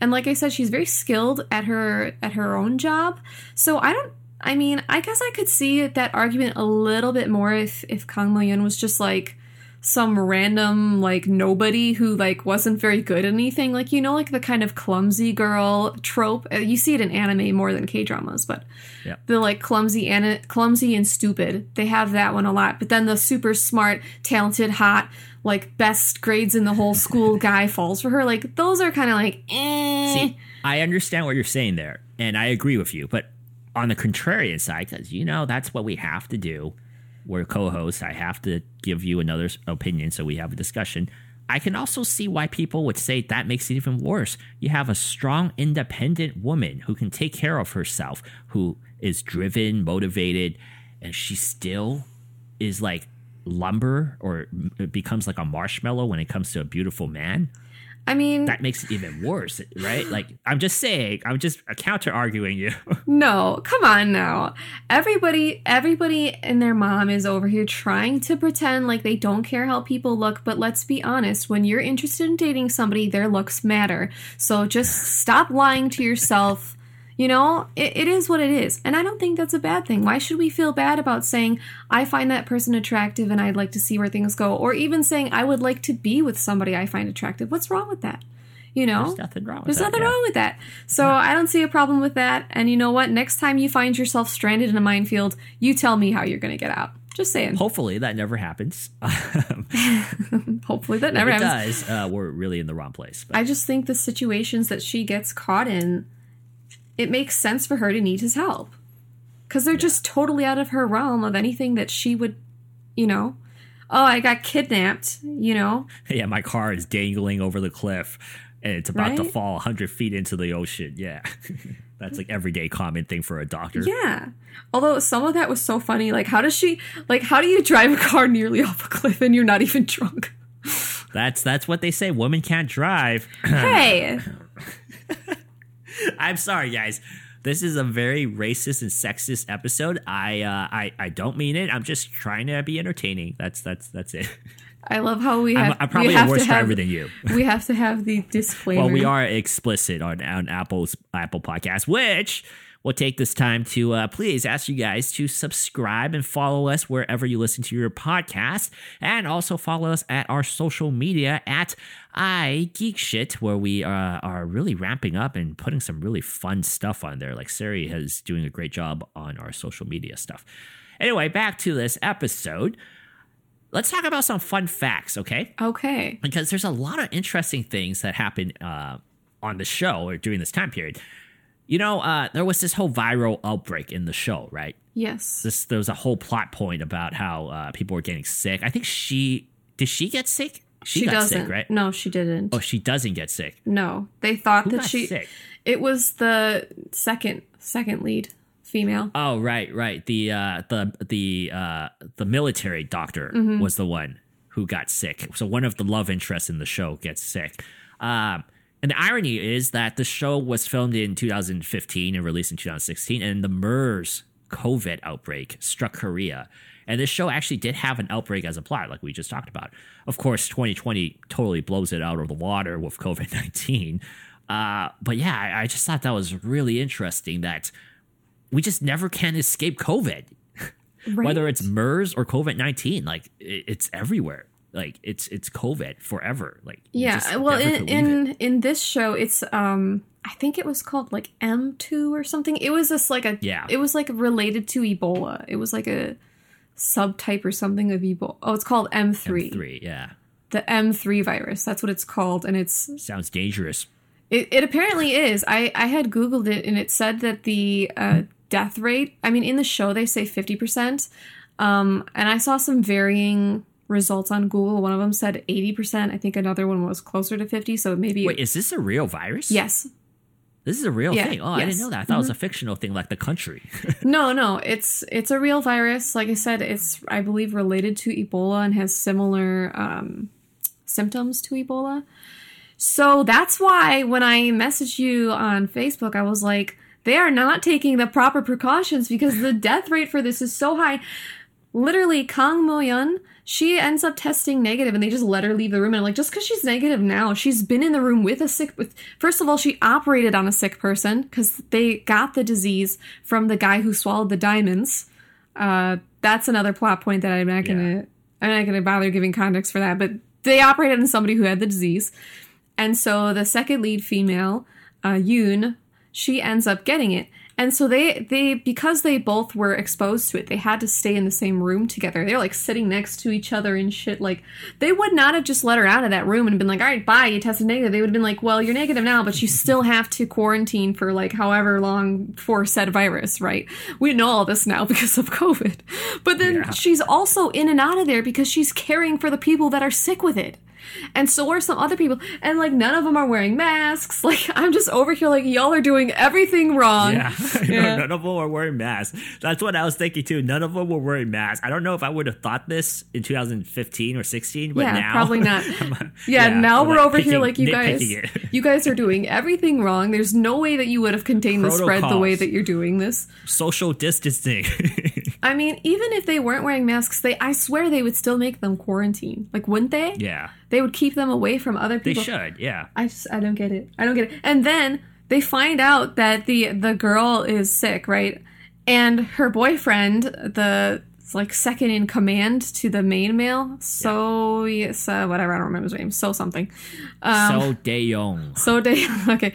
and like i said she's very skilled at her at her own job so i don't i mean i guess i could see that argument a little bit more if if kang mo-yeon was just like some random like nobody who like wasn't very good at anything like you know like the kind of clumsy girl trope Uh, you see it in anime more than k dramas but Yeah. the like clumsy and clumsy and stupid they have that one a lot but then the super smart talented hot like best grades in the whole school guy falls for her like those are kind of like eh. See, I understand what you're saying there, and I agree with you. But on the contrarian side, because you know that's what we have to do. We're co-hosts. I have to give you another opinion, so we have a discussion. I can also see why people would say that makes it even worse. You have a strong, independent woman who can take care of herself, who is driven, motivated, and she still is like lumber or becomes like a marshmallow when it comes to a beautiful man i mean that makes it even worse, right? Like I'm just saying, I'm just counter arguing you. No, come on now. Everybody everybody and their mom is over here trying to pretend like they don't care how people look, but let's be honest, when you're interested in dating somebody, their looks matter. So just stop lying to yourself. You know, it, it is what it is. And I don't think that's a bad thing. Why should we feel bad about saying, I find that person attractive and I'd like to see where things go? Or even saying, I would like to be with somebody I find attractive. What's wrong with that? You know, There's nothing wrong with There's that, nothing yeah. wrong with that. So I don't see a problem with that. And you know what? Next time you find yourself stranded in a minefield, you tell me how you're going to get out. Just saying. Hopefully that never happens. Hopefully that if never it happens. does, uh, we're really in the wrong place. But I just think the situations that she gets caught in, it makes sense for her to need his help. Because they're just totally out of her realm of anything that she would, you know. Oh, I got kidnapped, you know. yeah, my car is dangling over the cliff and it's about to Right? fall 100 feet into the ocean. Yeah. That's like everyday common thing for a doctor. Yeah. Although some of that was so funny. Like, how does she, like, how do you drive a car nearly off a cliff and you're not even drunk? That's that's what they say. Women can't drive. Hey, I'm sorry, guys. This is a very racist and sexist episode. I uh, I I don't mean it. I'm just trying to be entertaining. That's that's that's it. I love how we I'm, have. I'm we probably a have worse to have, driver than you. We have to have the disclaimer. Well, we are explicit on on Apple's Apple Podcast, which we'll take this time to uh, please ask you guys to subscribe and follow us wherever you listen to your podcast, and also follow us at our social media at I Geek Shit, where we uh, are really ramping up and putting some really fun stuff on there. Like Sari has doing a great job on our social media stuff. Anyway, back to this episode. Let's talk about some fun facts, okay? Okay. because there's a lot of interesting things that happen uh, on the show or during this time period. You know, uh, there was this whole viral outbreak in the show, right? Yes. This there was a whole plot point about how uh, people were getting sick. I think she did she get sick? She, got doesn't. sick, right? No, she didn't. Oh, she doesn't get sick. no, they thought Who that got she. sick? It was the second second lead female. Oh, right, right. The uh, the the uh, the military doctor Mm-hmm. was the one who got sick. So one of the love interests in the show gets sick. Um, and the irony is that the show was filmed in 2015 and released in 2016, and the MERS COVID outbreak struck Korea. And this show actually did have an outbreak as a plot, like we just talked about. Of course, 2020 totally blows it out of the water with COVID 19. Uh, but yeah, I, I just thought that was really interesting that we just never can escape COVID, Right? whether it's MERS or COVID 19. Like, it's everywhere. Like, it's it's COVID forever. Like, yeah. just Well, in it. in in this show, it's um, I think it was called like M two or something. It was this like a Yeah. It was like related to Ebola. It was like a subtype or something of Ebola. Oh, it's called M three. m3 yeah. The M three virus. That's what it's called, and it's Sounds dangerous. It, it apparently is. I, I had Googled it and it said that the uh, death rate, I mean, in the show they say 50%. Um, and I saw some varying results on Google. One of them said 80%. I think another one was closer to 50. So maybe. Wait, is this a real virus? yes. This is a real Yeah, thing. Oh, I didn't. Mm-hmm. know that. I thought it was a fictional thing like the country. No, no. It's it's a real virus. Like I said, it's, I believe, related to Ebola and has similar um, symptoms to Ebola. So that's why when I messaged you on Facebook, I was like, they are not taking the proper precautions because the death rate for this is so high. Literally, Kang Mo-yeon, she ends up testing negative and they just let her leave the room. And I'm like, just because she's negative now, she's been in the room with a sick. With, first of all, she operated on a sick person because they got the disease from the guy who swallowed the diamonds. Uh, that's another plot point that I'm not gonna. I'm not gonna bother giving context for that. But they operated on somebody who had the disease. And so the second lead female, uh, Yoon, she ends up getting it. And so they they because they both were exposed to it, they had to stay in the same room together. They're like sitting next to each other and shit. Like they would not have just let her out of that room and been like, "All right, bye, you tested negative." They would have been like, "Well, you're negative now, but you still have to quarantine for like however long for said virus, right?" We know all this now because of COVID. But then Yeah. she's also in and out of there because she's caring for the people that are sick with it and so are some other people and like none of them are wearing masks like i'm just over here like y'all are doing everything wrong Yeah. Yeah. None of them are wearing masks. That's what I was thinking too. None of them were wearing masks. I don't know if I would have thought this in 2015 or 16, but yeah now probably not I'm- yeah, now I'm, we're like, over here like you guys you guys are doing everything wrong there's no way that you would have contained the spread the way that you're doing this Social distancing. I mean even if they weren't wearing masks they i swear they would still make them quarantine like wouldn't they yeah, they would keep them away from other people. they should. Yeah. I just I don't get it. I don't get it. And then they find out that the the girl is sick, right? And her boyfriend, the like second in command to the main male. So yes, uh, whatever. I don't remember his name. So something. Um, so Daeyoung. so day. Okay.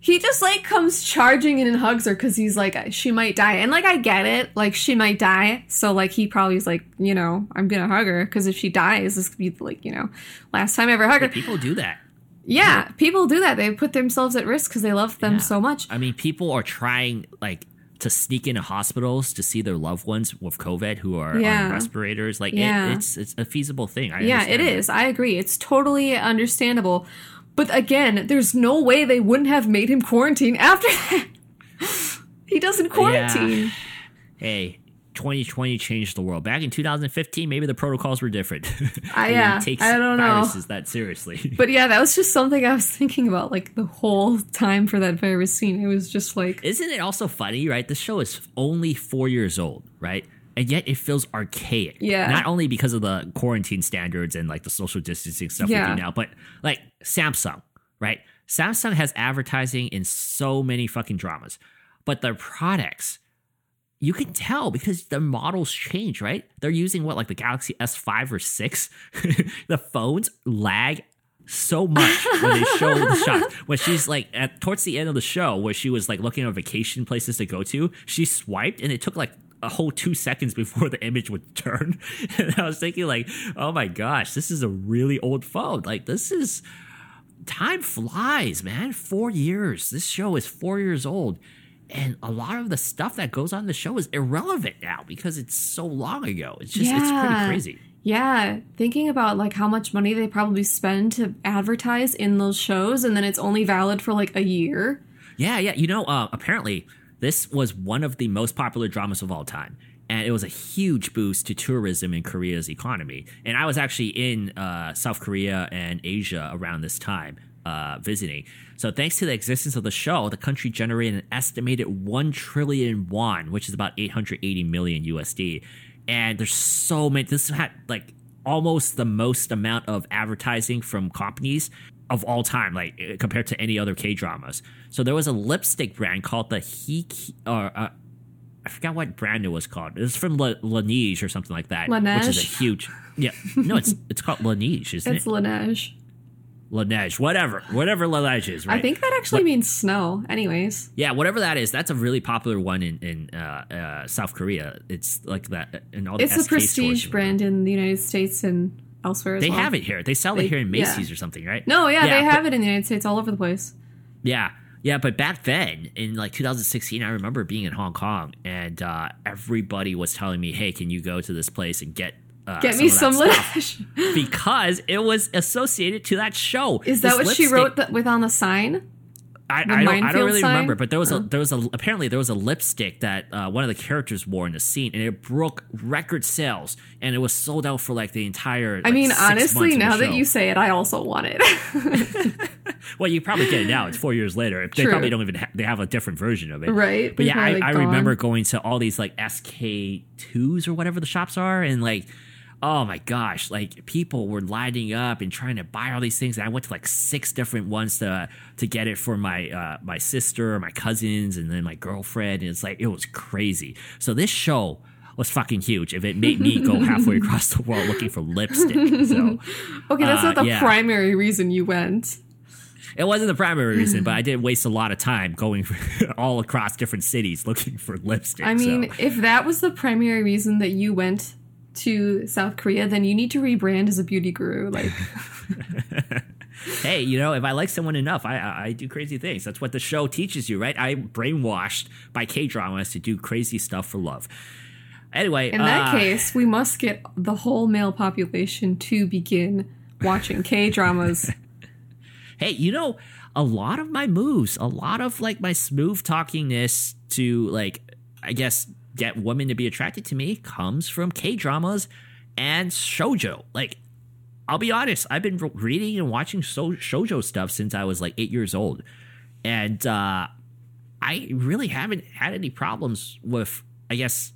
He just like comes charging in and hugs her because he's like she might die and like I get it like she might die so like he probably is like you know I'm gonna hug her because if she dies this could be like you know last time I ever hug her People do that. yeah people do that they put themselves at risk because they love them Yeah. so much I mean, people are trying like to sneak into hospitals to see their loved ones with COVID who are Yeah. on respirators. Like Yeah. it, it's it's a feasible thing. I Yeah, it that. is. I agree. It's totally understandable. But again, there's no way they wouldn't have made him quarantine after that. he doesn't quarantine. Yeah. Hey, 2020 changed the world. Back in 2015, maybe the protocols were different. Ah, I- yeah, didn't I don't know. viruses that seriously. But yeah, that was just something I was thinking about like the whole time for that virus scene. It was just like Isn't it also funny, right? The show is only four years old, right? And yet it feels archaic. Yeah. Not only because of the quarantine standards and like the social distancing stuff Yeah. we do now, but like Samsung, right? Samsung has advertising in so many fucking dramas, but their products, you can tell because the models change, right? They're using what, like the Galaxy S5 or 6? the phones lag so much when they show the shots. When she's like at towards the end of the show, where she was like looking at vacation places to go to, she swiped and it took like a whole two seconds before the image would turn. And I was thinking, like, oh my gosh, this is a really old phone. Like, this is time flies, man. Four years. This show is four years old. And a lot of the stuff that goes on the show is irrelevant now because it's so long ago. It's just, it's pretty crazy. yeah, thinking about like how much money they probably spend to advertise in those shows and then it's only valid for like a year. Yeah, yeah. You know, uh, apparently this was one of the most popular dramas of all time. And it was a huge boost to tourism in Korea's economy. And I was actually in uh, South Korea and Asia around this time uh, visiting. So, thanks to the existence of the show, the country generated an estimated 1 trillion won, which is about 880 million USD. And there's so many, this had like almost the most amount of advertising from companies of all time, like eh, compared to any other K dramas. So there was a lipstick brand called the He, or uh, I forgot what brand it was called. It was from La, Laneige or something like that, which is a huge. Yeah, no, it's it's called Laneige, isn't It's it? Laneige. Laneige, whatever, whatever Laneige is, right? I think that actually means snow. Anyways. Yeah, whatever that is, that's a really popular one in in uh, uh, South Korea. It's like that in all the It's a SK stores prestige and- brand in the United States and elsewhere as They well. have it here. They sell They- it here in yeah. Macy's or something, right? No, yeah, they but- have it in the United States all over the place. Yeah, yeah, but back then in like 2016, I remember being in Hong Kong and uh, everybody was telling me, "Hey, can you go to this place and get uh, Get some me some stuff?" Laneige. because it was associated to that show. Is that This what she wrote that with on the sign? I, I, don't, I don't really sign? remember, but there was a there was a apparently there was a lipstick that uh, one of the characters wore in the scene, and it broke record sales, and it was sold out for like the entire. I like, mean, honestly, months of the now that you say it, I also want it. Well, you probably get it now. It's four years later. They True. probably don't even ha- they have a different version of it, Right, But yeah, I, probably I remember going to all these like SK twos or whatever the shops are, and like, oh my gosh, like people were lining up and trying to buy all these things, and I went to like six different ones to to get it for my uh, my sister, my cousins, and then my girlfriend, and it's like it was crazy. So this show. Was fucking huge. If it made me go halfway across the world looking for lipstick, so okay, that's Uh, not the yeah. primary reason you went. It wasn't the primary reason, but I did waste a lot of time going all across different cities looking for lipstick. I mean, so. if that was the primary reason that you went to South Korea, then you need to rebrand as a beauty guru. Like, hey, you know, if I like someone enough, I, I I do crazy things. That's what the show teaches you, right? I'm brainwashed by K dramas to do crazy stuff for love. Anyway, in that uh, case, we must get the whole male population to begin watching K dramas. hey, you know, a lot of my moves, a lot of like my smooth talkingness to like, I guess, get women to be attracted to me comes from K dramas and shojo. Like, I'll be honest, I've been reading and watching so- shojo stuff since I was like eight years old, and uh, I really haven't had any problems with, I guess,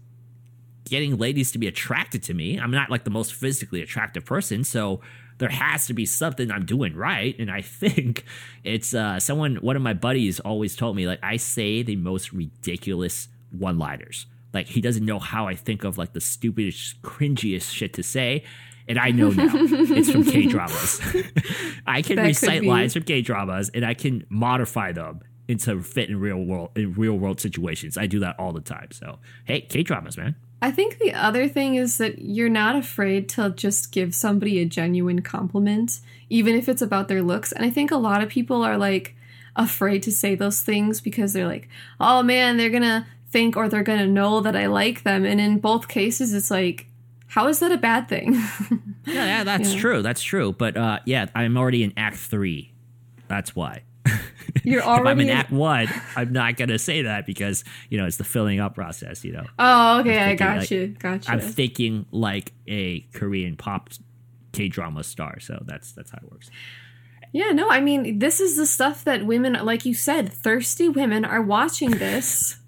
getting ladies to be attracted to me. I'm not like the most physically attractive person, so there has to be something I'm doing right. And I think it's uh, someone, one of my buddies always told me, like, I say the most ridiculous one liners. Like he doesn't know how I think of like the stupidest, cringiest shit to say. And I know now it's from K dramas. I can That recite lines from K dramas and I can modify them into fit in real world in real world situations. I do that all the time. So hey, K dramas, man. I think the other thing is that you're not afraid to just give somebody a genuine compliment, even if it's about their looks. And I think a lot of people are like afraid to say those things because they're like, oh man, they're gonna think or they're gonna know that I like them. And in both cases, it's like, how is that a bad thing? Yeah, yeah that's Yeah. true. That's true. But uh, yeah, I'm already in Act Three. That's why. you're if I'm already. in Act One, I'm not gonna say that because you know it's the filling up process. You know, oh, okay, I got like, you. Got you. I'm thinking like a Korean pop K drama star. So that's that's how it works. Yeah, no, I mean, this is the stuff that women, like you said, thirsty women are watching this.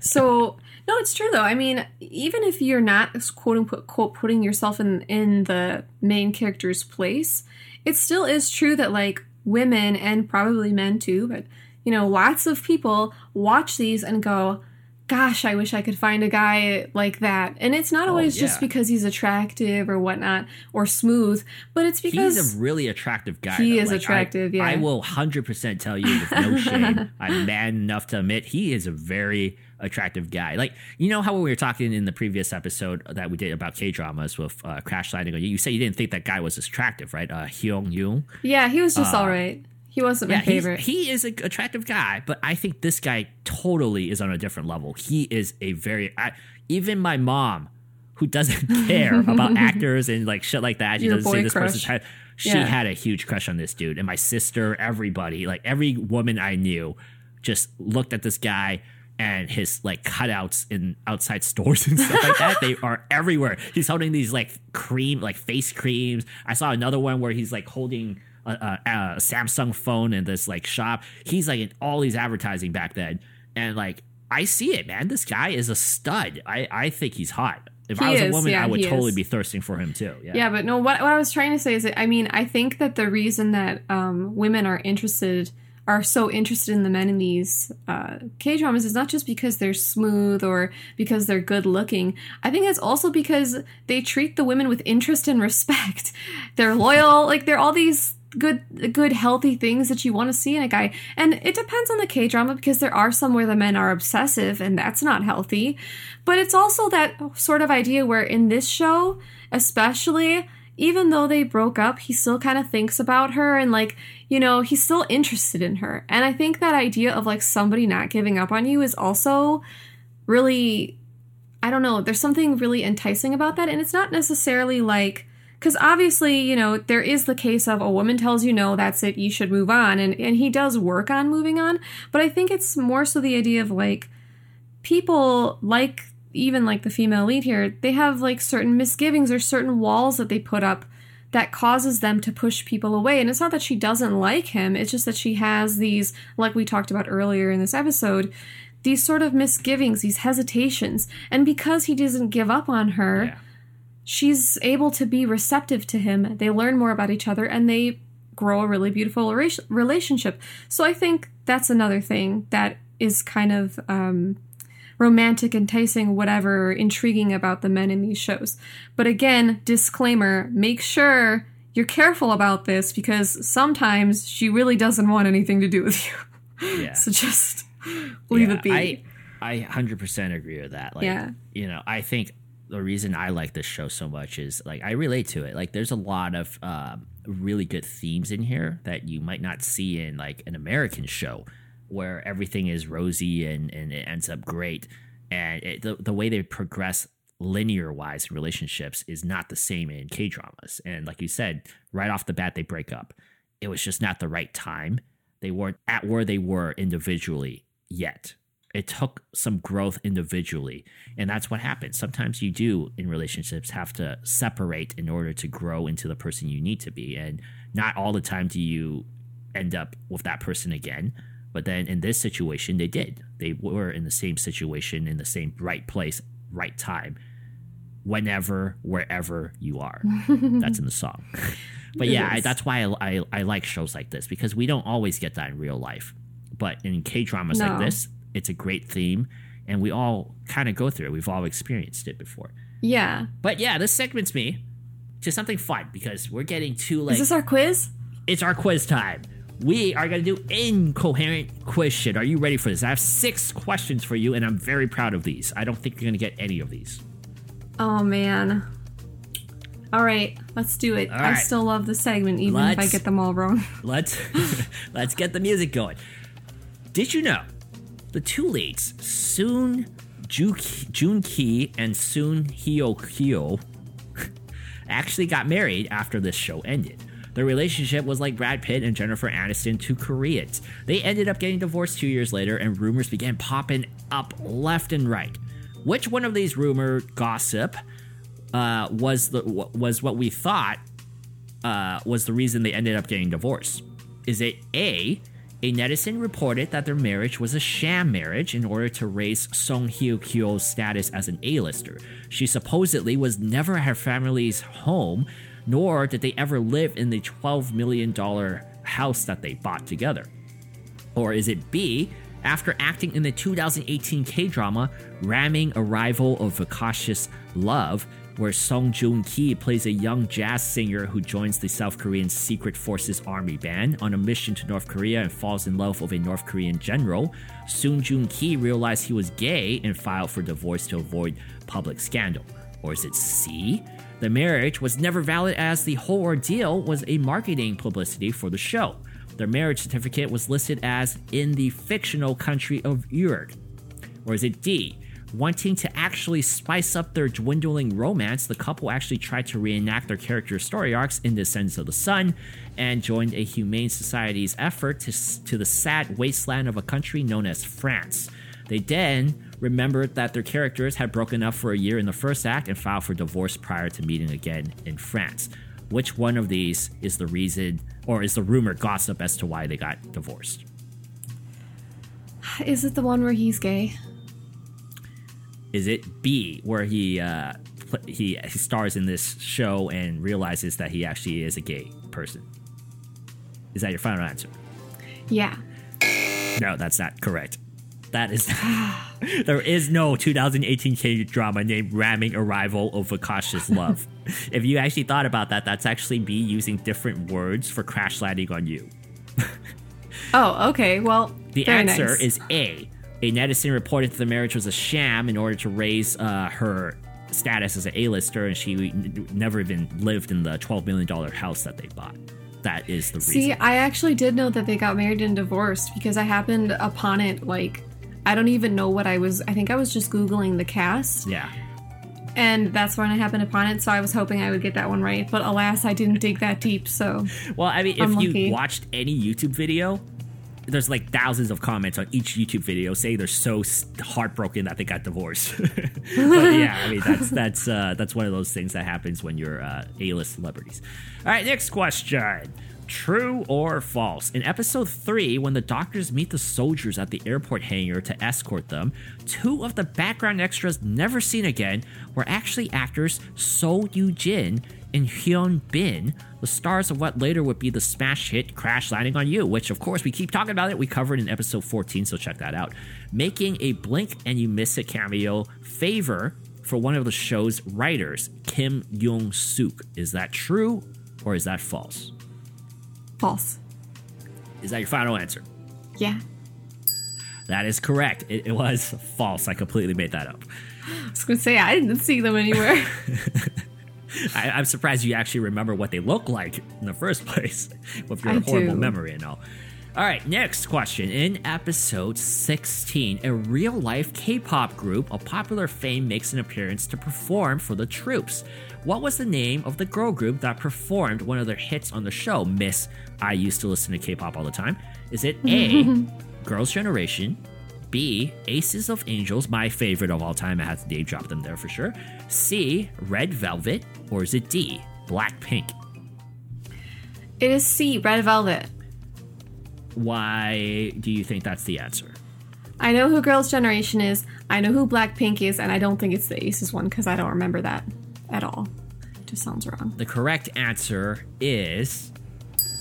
So, no, it's true though. I mean, even if you're not quote unquote quote putting yourself in in the main character's place, it still is true that like women and probably men too, but you know, lots of people watch these and go, "Gosh, I wish I could find a guy like that." And it's not oh, always just yeah. because he's attractive or whatnot or smooth, but it's because He's a really attractive guy. He though. is Like, attractive, I, yeah. I will hundred percent tell you with no shame. I'm man enough to admit he is a very attractive guy. Like you know how when we were talking in the previous episode that we did about K dramas with uh, Crash Landing. on You You said you didn't think that guy was attractive, right? Uh, Hyung Yoon. Yeah, he was just all right. He wasn't my Uh, Yeah, he's- favorite. he is an attractive guy, but I think this guy totally is on a different level. He is a very I, even my mom, who doesn't care about actors and like shit like that. She Your doesn't say this person's type. She Yeah. had a huge crush on this dude, and my sister, everybody, like every woman I knew, just looked at this guy. And his like cutouts in outside stores and stuff like that, they are everywhere. He's holding these like cream, like face creams. I saw another one where he's like holding a, a, a Samsung phone in this like shop. He's like in all these advertising back then, and like I see it, man. This guy is a stud. I I think he's hot. If I He was a woman, yeah, I would totally is. be thirsting for him too. Yeah. yeah, but no, what, what I was trying to say is that, I mean, I think that the reason that um, women are interested, are so interested in the men in these uh, K dramas is not just because they're smooth or because they're good looking. I think it's also because they treat the women with interest and respect. They're loyal, like, they're all these good good healthy things that you want to see in a guy and it depends on the k drama because there are some where the men are obsessive and that's not healthy but it's also that sort of idea where in this show especially even though they broke up he still kind of thinks about her and like you know he's still interested in her and i think that idea of like somebody not giving up on you is also really I don't know, there's something really enticing about that. And it's not necessarily like, because obviously, you know, there is the case of a woman tells you no, that's it, you should move on. And, and he does work on moving on. But I think it's more so the idea of like, people like, even like the female lead here, they have like certain misgivings or certain walls that they put up that causes them to push people away. And it's not that she doesn't like him, it's just that she has these, like we talked about earlier in this episode, these sort of misgivings, these hesitations. And because he doesn't give up on her, Yeah. she's able to be receptive to him. They learn more about each other and they grow a really beautiful relationship. So I think that's another thing that is kind of um, romantic, enticing, whatever, intriguing about the men in these shows. But again, disclaimer make sure you're careful about this because sometimes she really doesn't want anything to do with you. Yeah. So just leave Yeah, it be. I I hundred percent agree with that. Like, Yeah. you know, I think the reason I like this show so much is like I relate to it. Like, there's a lot of um, really good themes in here that you might not see in like an American show where everything is rosy and and it ends up great. And it, the the way they progress linear wise in relationships is not the same in K dramas. And like you said, right off the bat they break up. It was just not the right time. They weren't at where they were individually yet. It took some growth individually. And that's what happens. Sometimes you do in relationships have to separate in order to grow into the person you need to be. And not all the time do you end up with that person again. But then in this situation, they did. They were in the same situation, in the same right place, right time, whenever, wherever you are. That's in the song. But It yeah, I, that's why I, I, I like shows like this because we don't always get that in real life. But in K dramas No. like this, it's a great theme. and we all kind of go through it. We've all experienced it before. Yeah. But yeah, this segment's me to something fun because we're getting to like Is this our quiz? it's our quiz time. We are going to do incoherent quiz shit. Are you ready for this? I have six questions for you, and I'm very proud of these. I don't think you're going to get any of these. Oh man. All right, let's do it. I still love the segment, even if I get them all wrong. Let's let's get the music going. Did you know the two leads, Soon Ju- Jun Ki and Soon Hyo Kyo, actually got married after this show ended? Their relationship was like Brad Pitt and Jennifer Aniston to Koreans. They ended up getting divorced two years later, and rumors began popping up left and right. Which one of these rumor gossip uh, was the was what we thought uh, was the reason they ended up getting divorced? Is it A, a netizen reported that their marriage was a sham marriage in order to raise Song Hyo Kyo's status as an A-lister? She supposedly was never at her family's home, nor did they ever live in the $12 million house that they bought together. Or is it B, after acting in the 2018 K drama Ramming Arrival of Vicious Love, where Song Joon Ki plays a young jazz singer who joins the South Korean Secret Forces army band on a mission to North Korea and falls in love with a North Korean general, Soon Joon Ki realized he was gay and filed for divorce to avoid public scandal. Or is it C? The marriage was never valid as the whole ordeal was a marketing publicity for the show. Their marriage certificate was listed as in the fictional country of Ur. Or is it D? Wanting to actually spice up their dwindling romance, the couple actually tried to reenact their character story arcs in Descendants of the Sun and joined a humane society's effort to, to the sad wasteland of a country known as France. They then remembered that their characters had broken up for a year in the first act and filed for divorce prior to meeting again in France. Which one of these is the reason, or is the rumor gossip as to why they got divorced? Is it the one where he's gay? Is it B, where he uh, he, he stars in this show and realizes that he actually is a gay person? Is that your final answer? Yeah. No, that's not correct. That is there is no 2018 K drama named "Ramming Arrival of Vicious Love." if you actually thought about that, that's actually me using different words for crash landing on you. Oh, okay. Well, The answer nice. is A. A netizen reported that the marriage was a sham in order to raise uh, her status as an A-lister, and she never even lived in the $12 million house that they bought. That is the reason. See. I actually did know that they got married and divorced because I happened upon it like I don't even know what I was I think I was just googling the cast yeah. and that's when I happened upon it so I was hoping I would get that one right but alas I didn't dig that deep so Well, I mean, if I'm you lucky. watched any YouTube video, there's like thousands of comments on each YouTube video saying they're so heartbroken that they got divorced. but yeah, I mean that's that's uh, that's one of those things that happens when you're uh, A-list celebrities. All right, next question. True or false? In episode 3, when the doctors meet the soldiers at the airport hangar to escort them, two of the background extras never seen again were actually actors So Yu Jin and Hyun Bin, the stars of what later would be the smash hit Crash Landing on You, which of course we keep talking about it. We covered in episode 14, so check that out. Making a blink and you miss it cameo favor for one of the show's writers, Kim Young Suk. Is that true or is that false? False. Is that your final answer? Yeah. That is correct. It, it was false. I completely made that up. I was gonna say I didn't see them anywhere. I, I'm surprised you actually remember what they look like in the first place with your I horrible do. memory and all. All right, next question. In episode 16, a real life K pop group of popular fame makes an appearance to perform for the troops. What was the name of the girl group that performed one of their hits on the show, Miss I Used to Listen to K pop All the Time? Is it A, Girls' Generation, B, Aces of Angels, my favorite of all time. I had to name drop them there for sure. C, Red Velvet, or is it D, Blackpink? it is C, Red Velvet. Why do you think that's the answer? I know who Girls' Generation is. I know who Blackpink is, and I don't think it's the Aces one because I don't remember that at all. It just sounds wrong. The correct answer is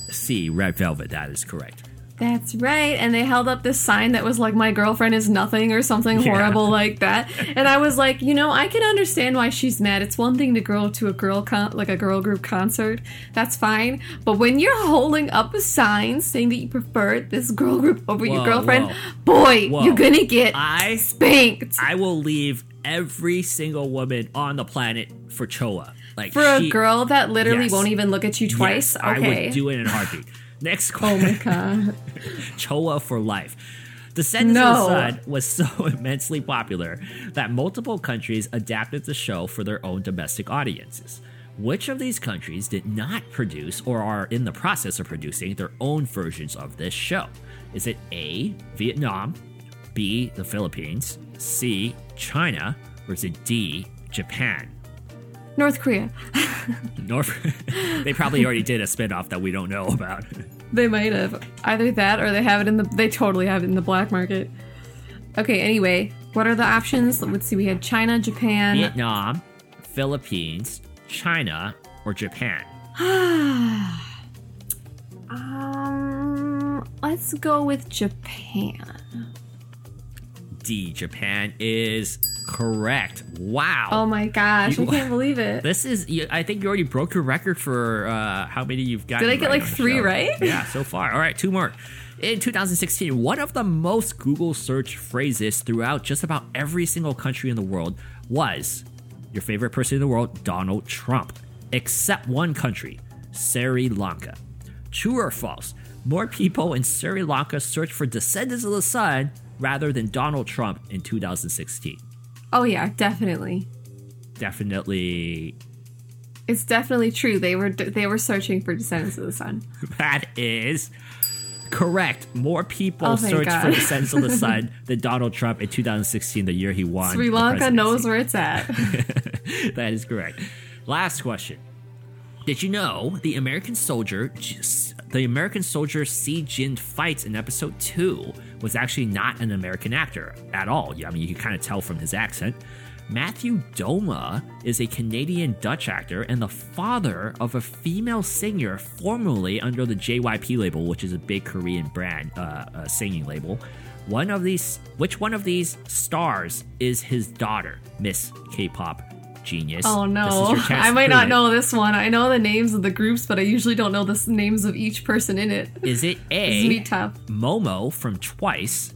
C, Red Velvet. That is correct. That's right. And they held up this sign that was like, my girlfriend is nothing or something Yeah. horrible like that. And I was like, you know, I can understand why she's mad. It's one thing to go to a girl con- like a girl group concert. That's fine. But when you're holding up a sign saying that you prefer this girl group over your girlfriend, whoa. boy, Whoa. you're gonna get I spanked. I will leave every single woman on the planet for Choa. Like For a she- girl that literally Yes. won't even look at you twice. Yes, I would do it in a heartbeat. Next oh question. god. Choa for life. Descendants of the No. Sun was so immensely popular that multiple countries adapted the show for their own domestic audiences. Which of these countries did not produce or are in the process of producing their own versions of this show? Is it A, Vietnam, B, the Philippines, C, China, or is it D, Japan? North Korea. North They probably already did a spinoff that we don't know about. They might have either that or they have it in the. They totally have it in the black market. Okay. Anyway, what are the options? Let's see. We had China, Japan. Vietnam, Philippines, China, or Japan? Um, let's go with Japan. D. Japan is correct. Wow. Oh my gosh, I You- can't believe it. This is. I think you already broke your record for uh, how many you've got. Did I get, like, three right? Yeah, so far. All right, two more. In 2016, one of the most Google search phrases throughout just about every single country in the world was your favorite person in the world, Donald Trump, except one country, Sri Lanka. True or false? More people in Sri Lanka searched for Descendants of the Sun rather than Donald Trump in 2016. Oh yeah, definitely. Definitely It's definitely true. They were they were searching for Descendants of the Sun. That is correct. More people Oh, searched for God. Descendants of the Sun than Donald Trump in 2016, the year he won. Sri Lanka knows where it's at. that is correct. Last question. Did you know the American soldier, the American soldier Si-jin fights in episode two was actually not an American actor at all? I mean, you can kind of tell from his accent. Matthew Douma is a Canadian Dutch actor and the father of a female singer formerly under the JYP label, which is a big Korean brand uh, uh, singing label. One of these, which one of these stars is his daughter, Miss K-pop genius? Oh no, I might not know this one. I know the names of the groups, but I usually don't know the names of each person in it. Is it This is me A, tough. Momo from Twice?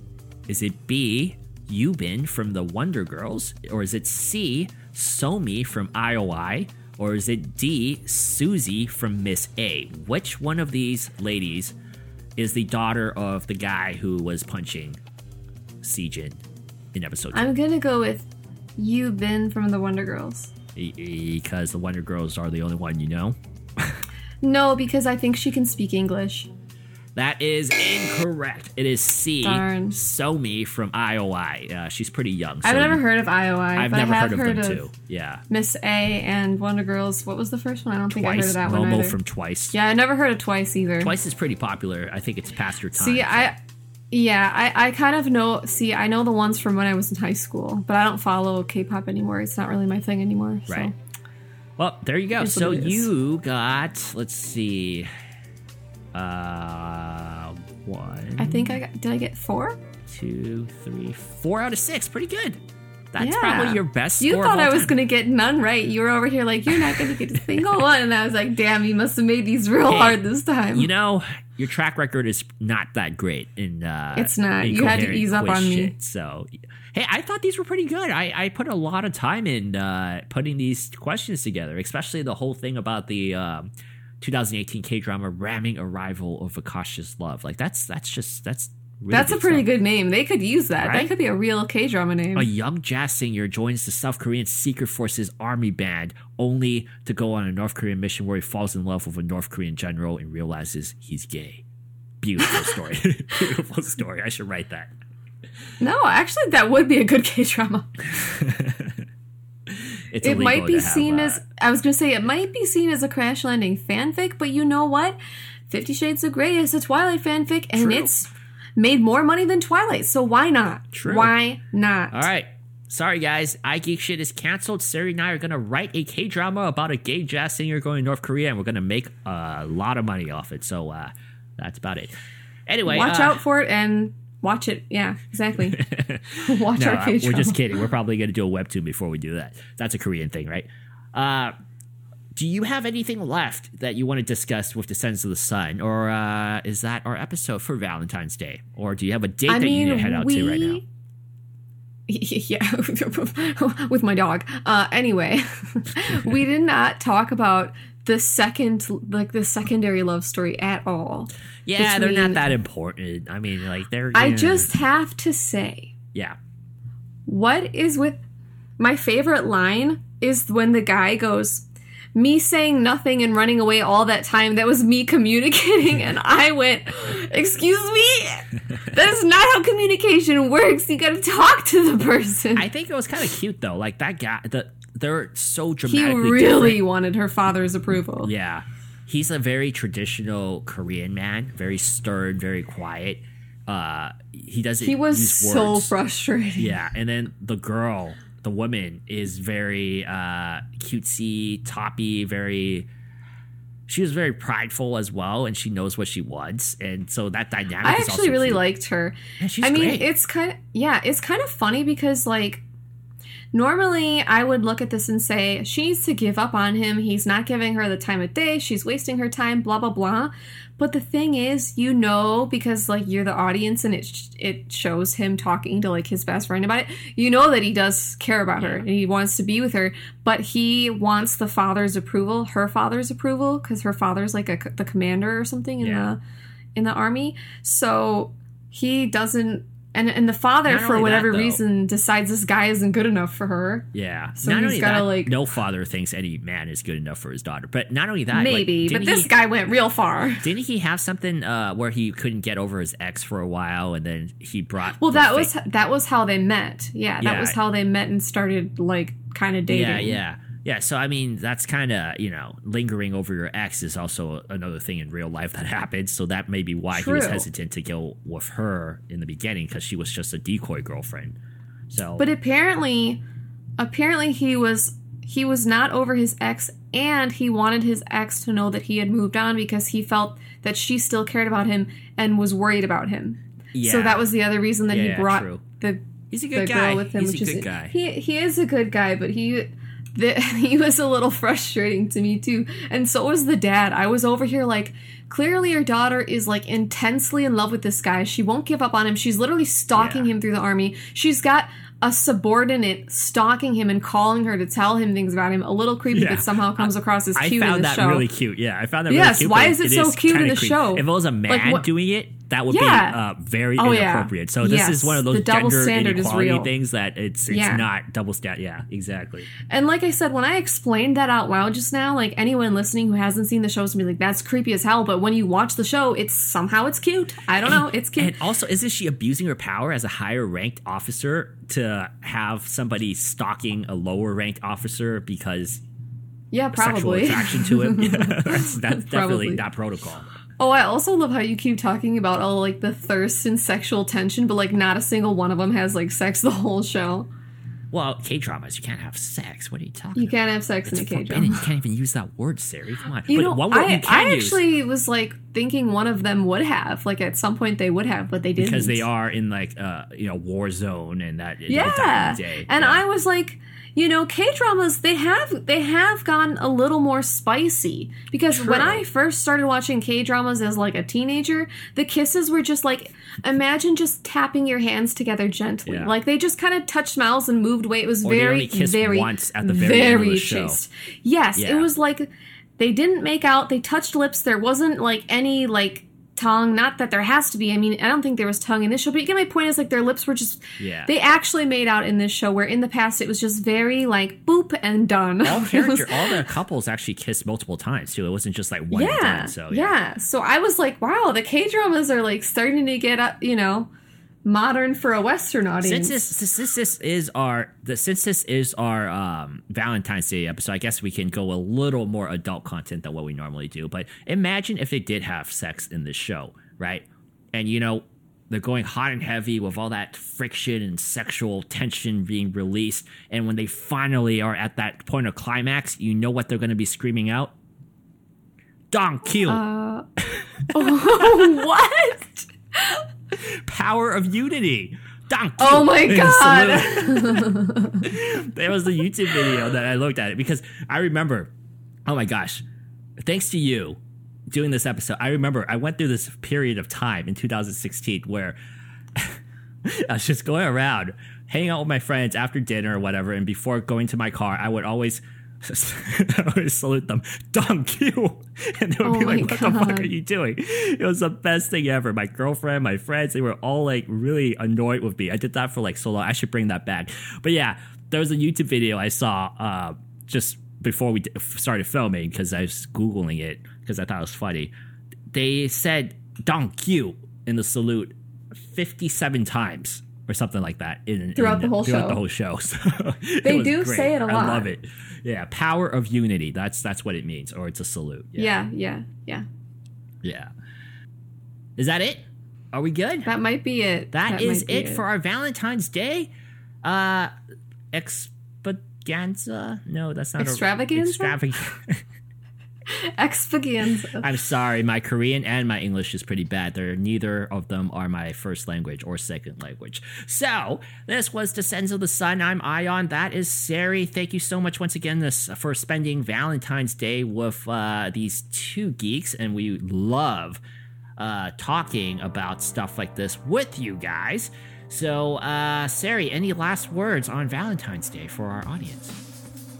Is it B, Yubin from the Wonder Girls? Or is it C, Somi from IOI? Or is it D, Susie from Miss A? Which one of these ladies is the daughter of the guy who was punching Sejin in episode 2? I'm gonna go with Yubin from the Wonder Girls. Because the Wonder Girls are the only one you know. No, because I think she can speak English. That is incorrect. It is C, Darn. Somi from IOI. Uh, she's pretty young. I've never heard of IOI, I've never heard of heard them of too. Yeah. Miss A and Wonder Girls. What was the first one? I don't think I heard of that one Momo from Twice. yeah, I never heard of Twice either. Twice is pretty popular. I think it's past your time. See, so- I, yeah, I, I kind of know. See, I know the ones from when I was in high school, but I don't follow K-pop anymore. It's not really my thing anymore. So. Right. Well, there you go. So what it is. you got, let's see, uh, one, I think I got. Did I get four? two, three, four out of six. Pretty good. That's Yeah. probably your best You thought I was gonna get none right. You were over here like you're not gonna get a single one, and I was like, damn, you must have made these real Hey, hard this time. You know, your track record is not that great in uh It's not. You had to ease up on me. shit. So hey, I thought these were pretty good. I, I put a lot of time in uh putting these questions together, especially the whole thing about the um 2018 K drama ramming arrival of Akasha's love. Like that's that's just that's really That's a pretty stuff. good name. They could use that. Right? That could be a real K drama name. A young jazz singer joins the South Korean Secret Forces army band only to go on a North Korean mission where he falls in love with a North Korean general and realizes he's gay. Beautiful story. Beautiful story. I should write that. no, actually, that would be a good K drama. It's It might be seen uh, as. I was gonna say it might be seen as a crash landing fanfic, but you know what? Fifty Shades of Grey is a Twilight fanfic, and True. it's made more money than Twilight. So why not? True. Why not? All right. Sorry, guys. I Geek Shit is canceled. Siri and I are going to write a K drama about a gay jazz singer going to North Korea, and we're going to make a lot of money off it. So uh, that's about it. Anyway, watch uh, out for it and watch it. Yeah, exactly. watch no, our uh, K we're just kidding. We're probably going to do a webtoon before we do that. That's a Korean thing, right? Uh, do you have anything left that you want to discuss with Descendants of the Sun, or uh, is that our episode for Valentine's Day, or do you have a date I that you need to head out to right now? yeah with my dog uh anyway we did not talk about the second like the secondary love story at all Yeah, they're not that important. I mean, like they're. i just have to say yeah. what is with my favorite line is when the guy goes me saying nothing and running away all that time that was me communicating and i went excuse me that is not how communication works you gotta talk to the person I think it was kind of cute though. Like that guy, the they're so dramatic. he really different. wanted her father's approval Yeah, he's a very traditional Korean man, very stern, very quiet. Uh, he doesn't. he was so frustrated Yeah, and then the girl, the woman, is very uh, cutesy, toppy, very. She was very prideful as well, and she knows what she wants, and so that dynamic. i actually really cute. liked her Yeah, she's I mean, great. it's kind of yeah, it's kind of funny because like normally I would look at this and say she needs to give up on him. He's not giving her the time of day. She's wasting her time. Blah blah blah. But the thing is, you know, because like you're the audience and it sh- it shows him talking to like his best friend about it. You know that he does care about her and he wants to be with her, but he wants the father's approval, her father's approval, because her father's like a, the commander or something in Yeah. the in the army. So he doesn't and and the father for whatever that, reason decides this guy isn't good enough for her. Yeah. So not he's only gotta, like- no father thinks any man is good enough for his daughter. But not only that, like, Maybe, but this he- guy went real far. didn't he have something uh, where he couldn't get over his ex for a while, and then he brought Well, that was that was how they met. Yeah, that Yeah. was how they met and started like kind of dating. yeah, yeah, yeah. So I mean, that's kind of you know lingering over your ex is also another thing in real life that happens. So that may be why he was hesitant to go with her in the beginning because she was just a decoy girlfriend. So, But apparently, apparently he was he was not over his ex, and he wanted his ex to know that he had moved on because he felt that she still cared about him and was worried about him. yeah, So that was the other reason that Yeah, he brought true. the he's a good guy. with him, he's which a is good guy. he he is a good guy, but he the, he was a little frustrating to me too, and so was the dad. I was over here like, clearly your daughter is like intensely in love with this guy. She won't give up on him. She's literally stalking Yeah. him through the army. She's got a subordinate stalking him and calling her to tell him things about him. A little creepy, Yeah. but somehow comes across as I cute in found the that show. really cute. Yeah, I found that Yes, really cute. why is it so cute in the creepy. show? If it was a man what- doing it, that would Yeah. be uh, very Oh, yeah. inappropriate. So this Yes, is one of those gender inequality things that it's it's Yeah. not double stat. Yeah, exactly. And like I said, when I explained that out loud just now, like anyone listening who hasn't seen the show is gonna be like, "That's creepy as hell." But when you watch the show, it's somehow it's cute. I don't know, it's cute. And also, isn't she abusing her power as a higher ranked officer to have somebody stalking a lower ranked officer because yeah, sexual probably. attraction to him? That's, that's definitely not protocol. Oh, I also love how you keep talking about all like the thirst and sexual tension, but like not a single one of them has like sex the whole show. Well, K dramas, you can't have sex. What are you talking? You can't have sex It's in a cage. forbidden. You can't even use that word, Siri. Come on. You but know, one word I, you can I use actually was like thinking one of them would have, like at some point they would have, but they didn't because they are in like uh you know war zone and that yeah day. and Yeah. i was like you know k dramas they have they have gone a little more spicy. Because when i first started watching k dramas as like a teenager the kisses were just like imagine just tapping your hands together gently. Yeah. like they just kind of touched mouths and moved away. It was Or very very once at the very end of the show. chaste. Yes Yeah. it was like they didn't make out. They touched lips. There wasn't like any like tongue not that there has to be i mean i don't think there was tongue in this show but you get my point is like their lips were just Yeah. they actually made out in this show where in the past it was just very like boop and done all character, all the couples actually kissed multiple times too. It wasn't just like one yeah, done. So yeah so i was like wow the k dramas are like starting to get up you know modern for a western audience Since this, since this, is our the since this is our um, Valentine's Day episode, I guess we can go a little more adult content than what we normally do. But imagine if they did have sex in this show, right? And you know they're going hot and heavy with all that friction and sexual tension being released, and when they finally are at that point of climax, you know what they're going to be screaming out? Dong kill. Uh, what Power of Unity. Dunk. Oh my god. that was the YouTube video that I looked at it because I remember, oh my gosh, thanks to you doing this episode, I remember I went through this period of time in 2016 where I was just going around, hanging out with my friends after dinner or whatever, and before going to my car, I would always. I would salute them, dunk you, and they would Oh be like, "What the fuck are you doing?" It was the best thing ever. My girlfriend, my friends, they were all like really annoyed with me. I did that for like so long. I should bring that back. But yeah, there was a YouTube video I saw uh, just before we d- started filming because I was googling it because I thought it was funny. They said "dunk you" in the salute fifty-seven times or something like that in, Throughout in- the whole throughout show. the whole show. So They do great. say it a lot. I love it. Yeah, power of unity. That's that's what it means, or it's a salute. yeah, yeah, yeah. Yeah. Is that it? Are we good? That might be it. that is might be it, for our Valentine's Day. Uh extravaganza? No, that's not Extravaganza? A, extravaganza. Extravaganza. I'm sorry, my Korean and my English is pretty bad. They're neither of them are my first language or second language. So this was Descendants of the Sun. I'm Ion. That is Sari. Thank you so much once again this for spending Valentine's Day with uh, these two geeks, and we love uh, talking about stuff like this with you guys. So, uh, Sari, any last words on Valentine's Day for our audience?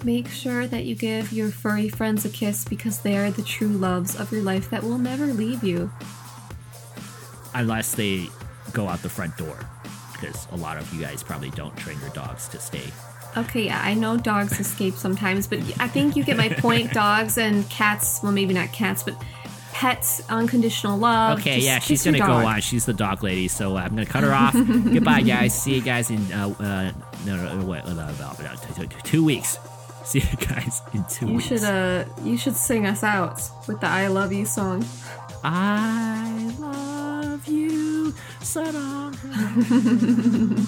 Make sure that you give your furry friends a kiss because they are the true loves of your life that will never leave you. unless they go out the front door because a lot of you guys probably don't train your dogs to stay Okay, yeah, I know dogs escape sometimes, but I think you get my point. Dogs and cats, well, maybe not cats, but pets, unconditional love. okay Just yeah she's gonna go on she's the dog lady so uh, i'm gonna cut her off goodbye guys see you guys in uh, uh no no no wait two- two weeks See you guys in two you weeks. should uh you should sing us out with the I love you song. I love you, son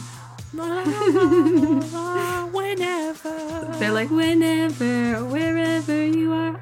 Whenever. They're like, whenever, wherever you are.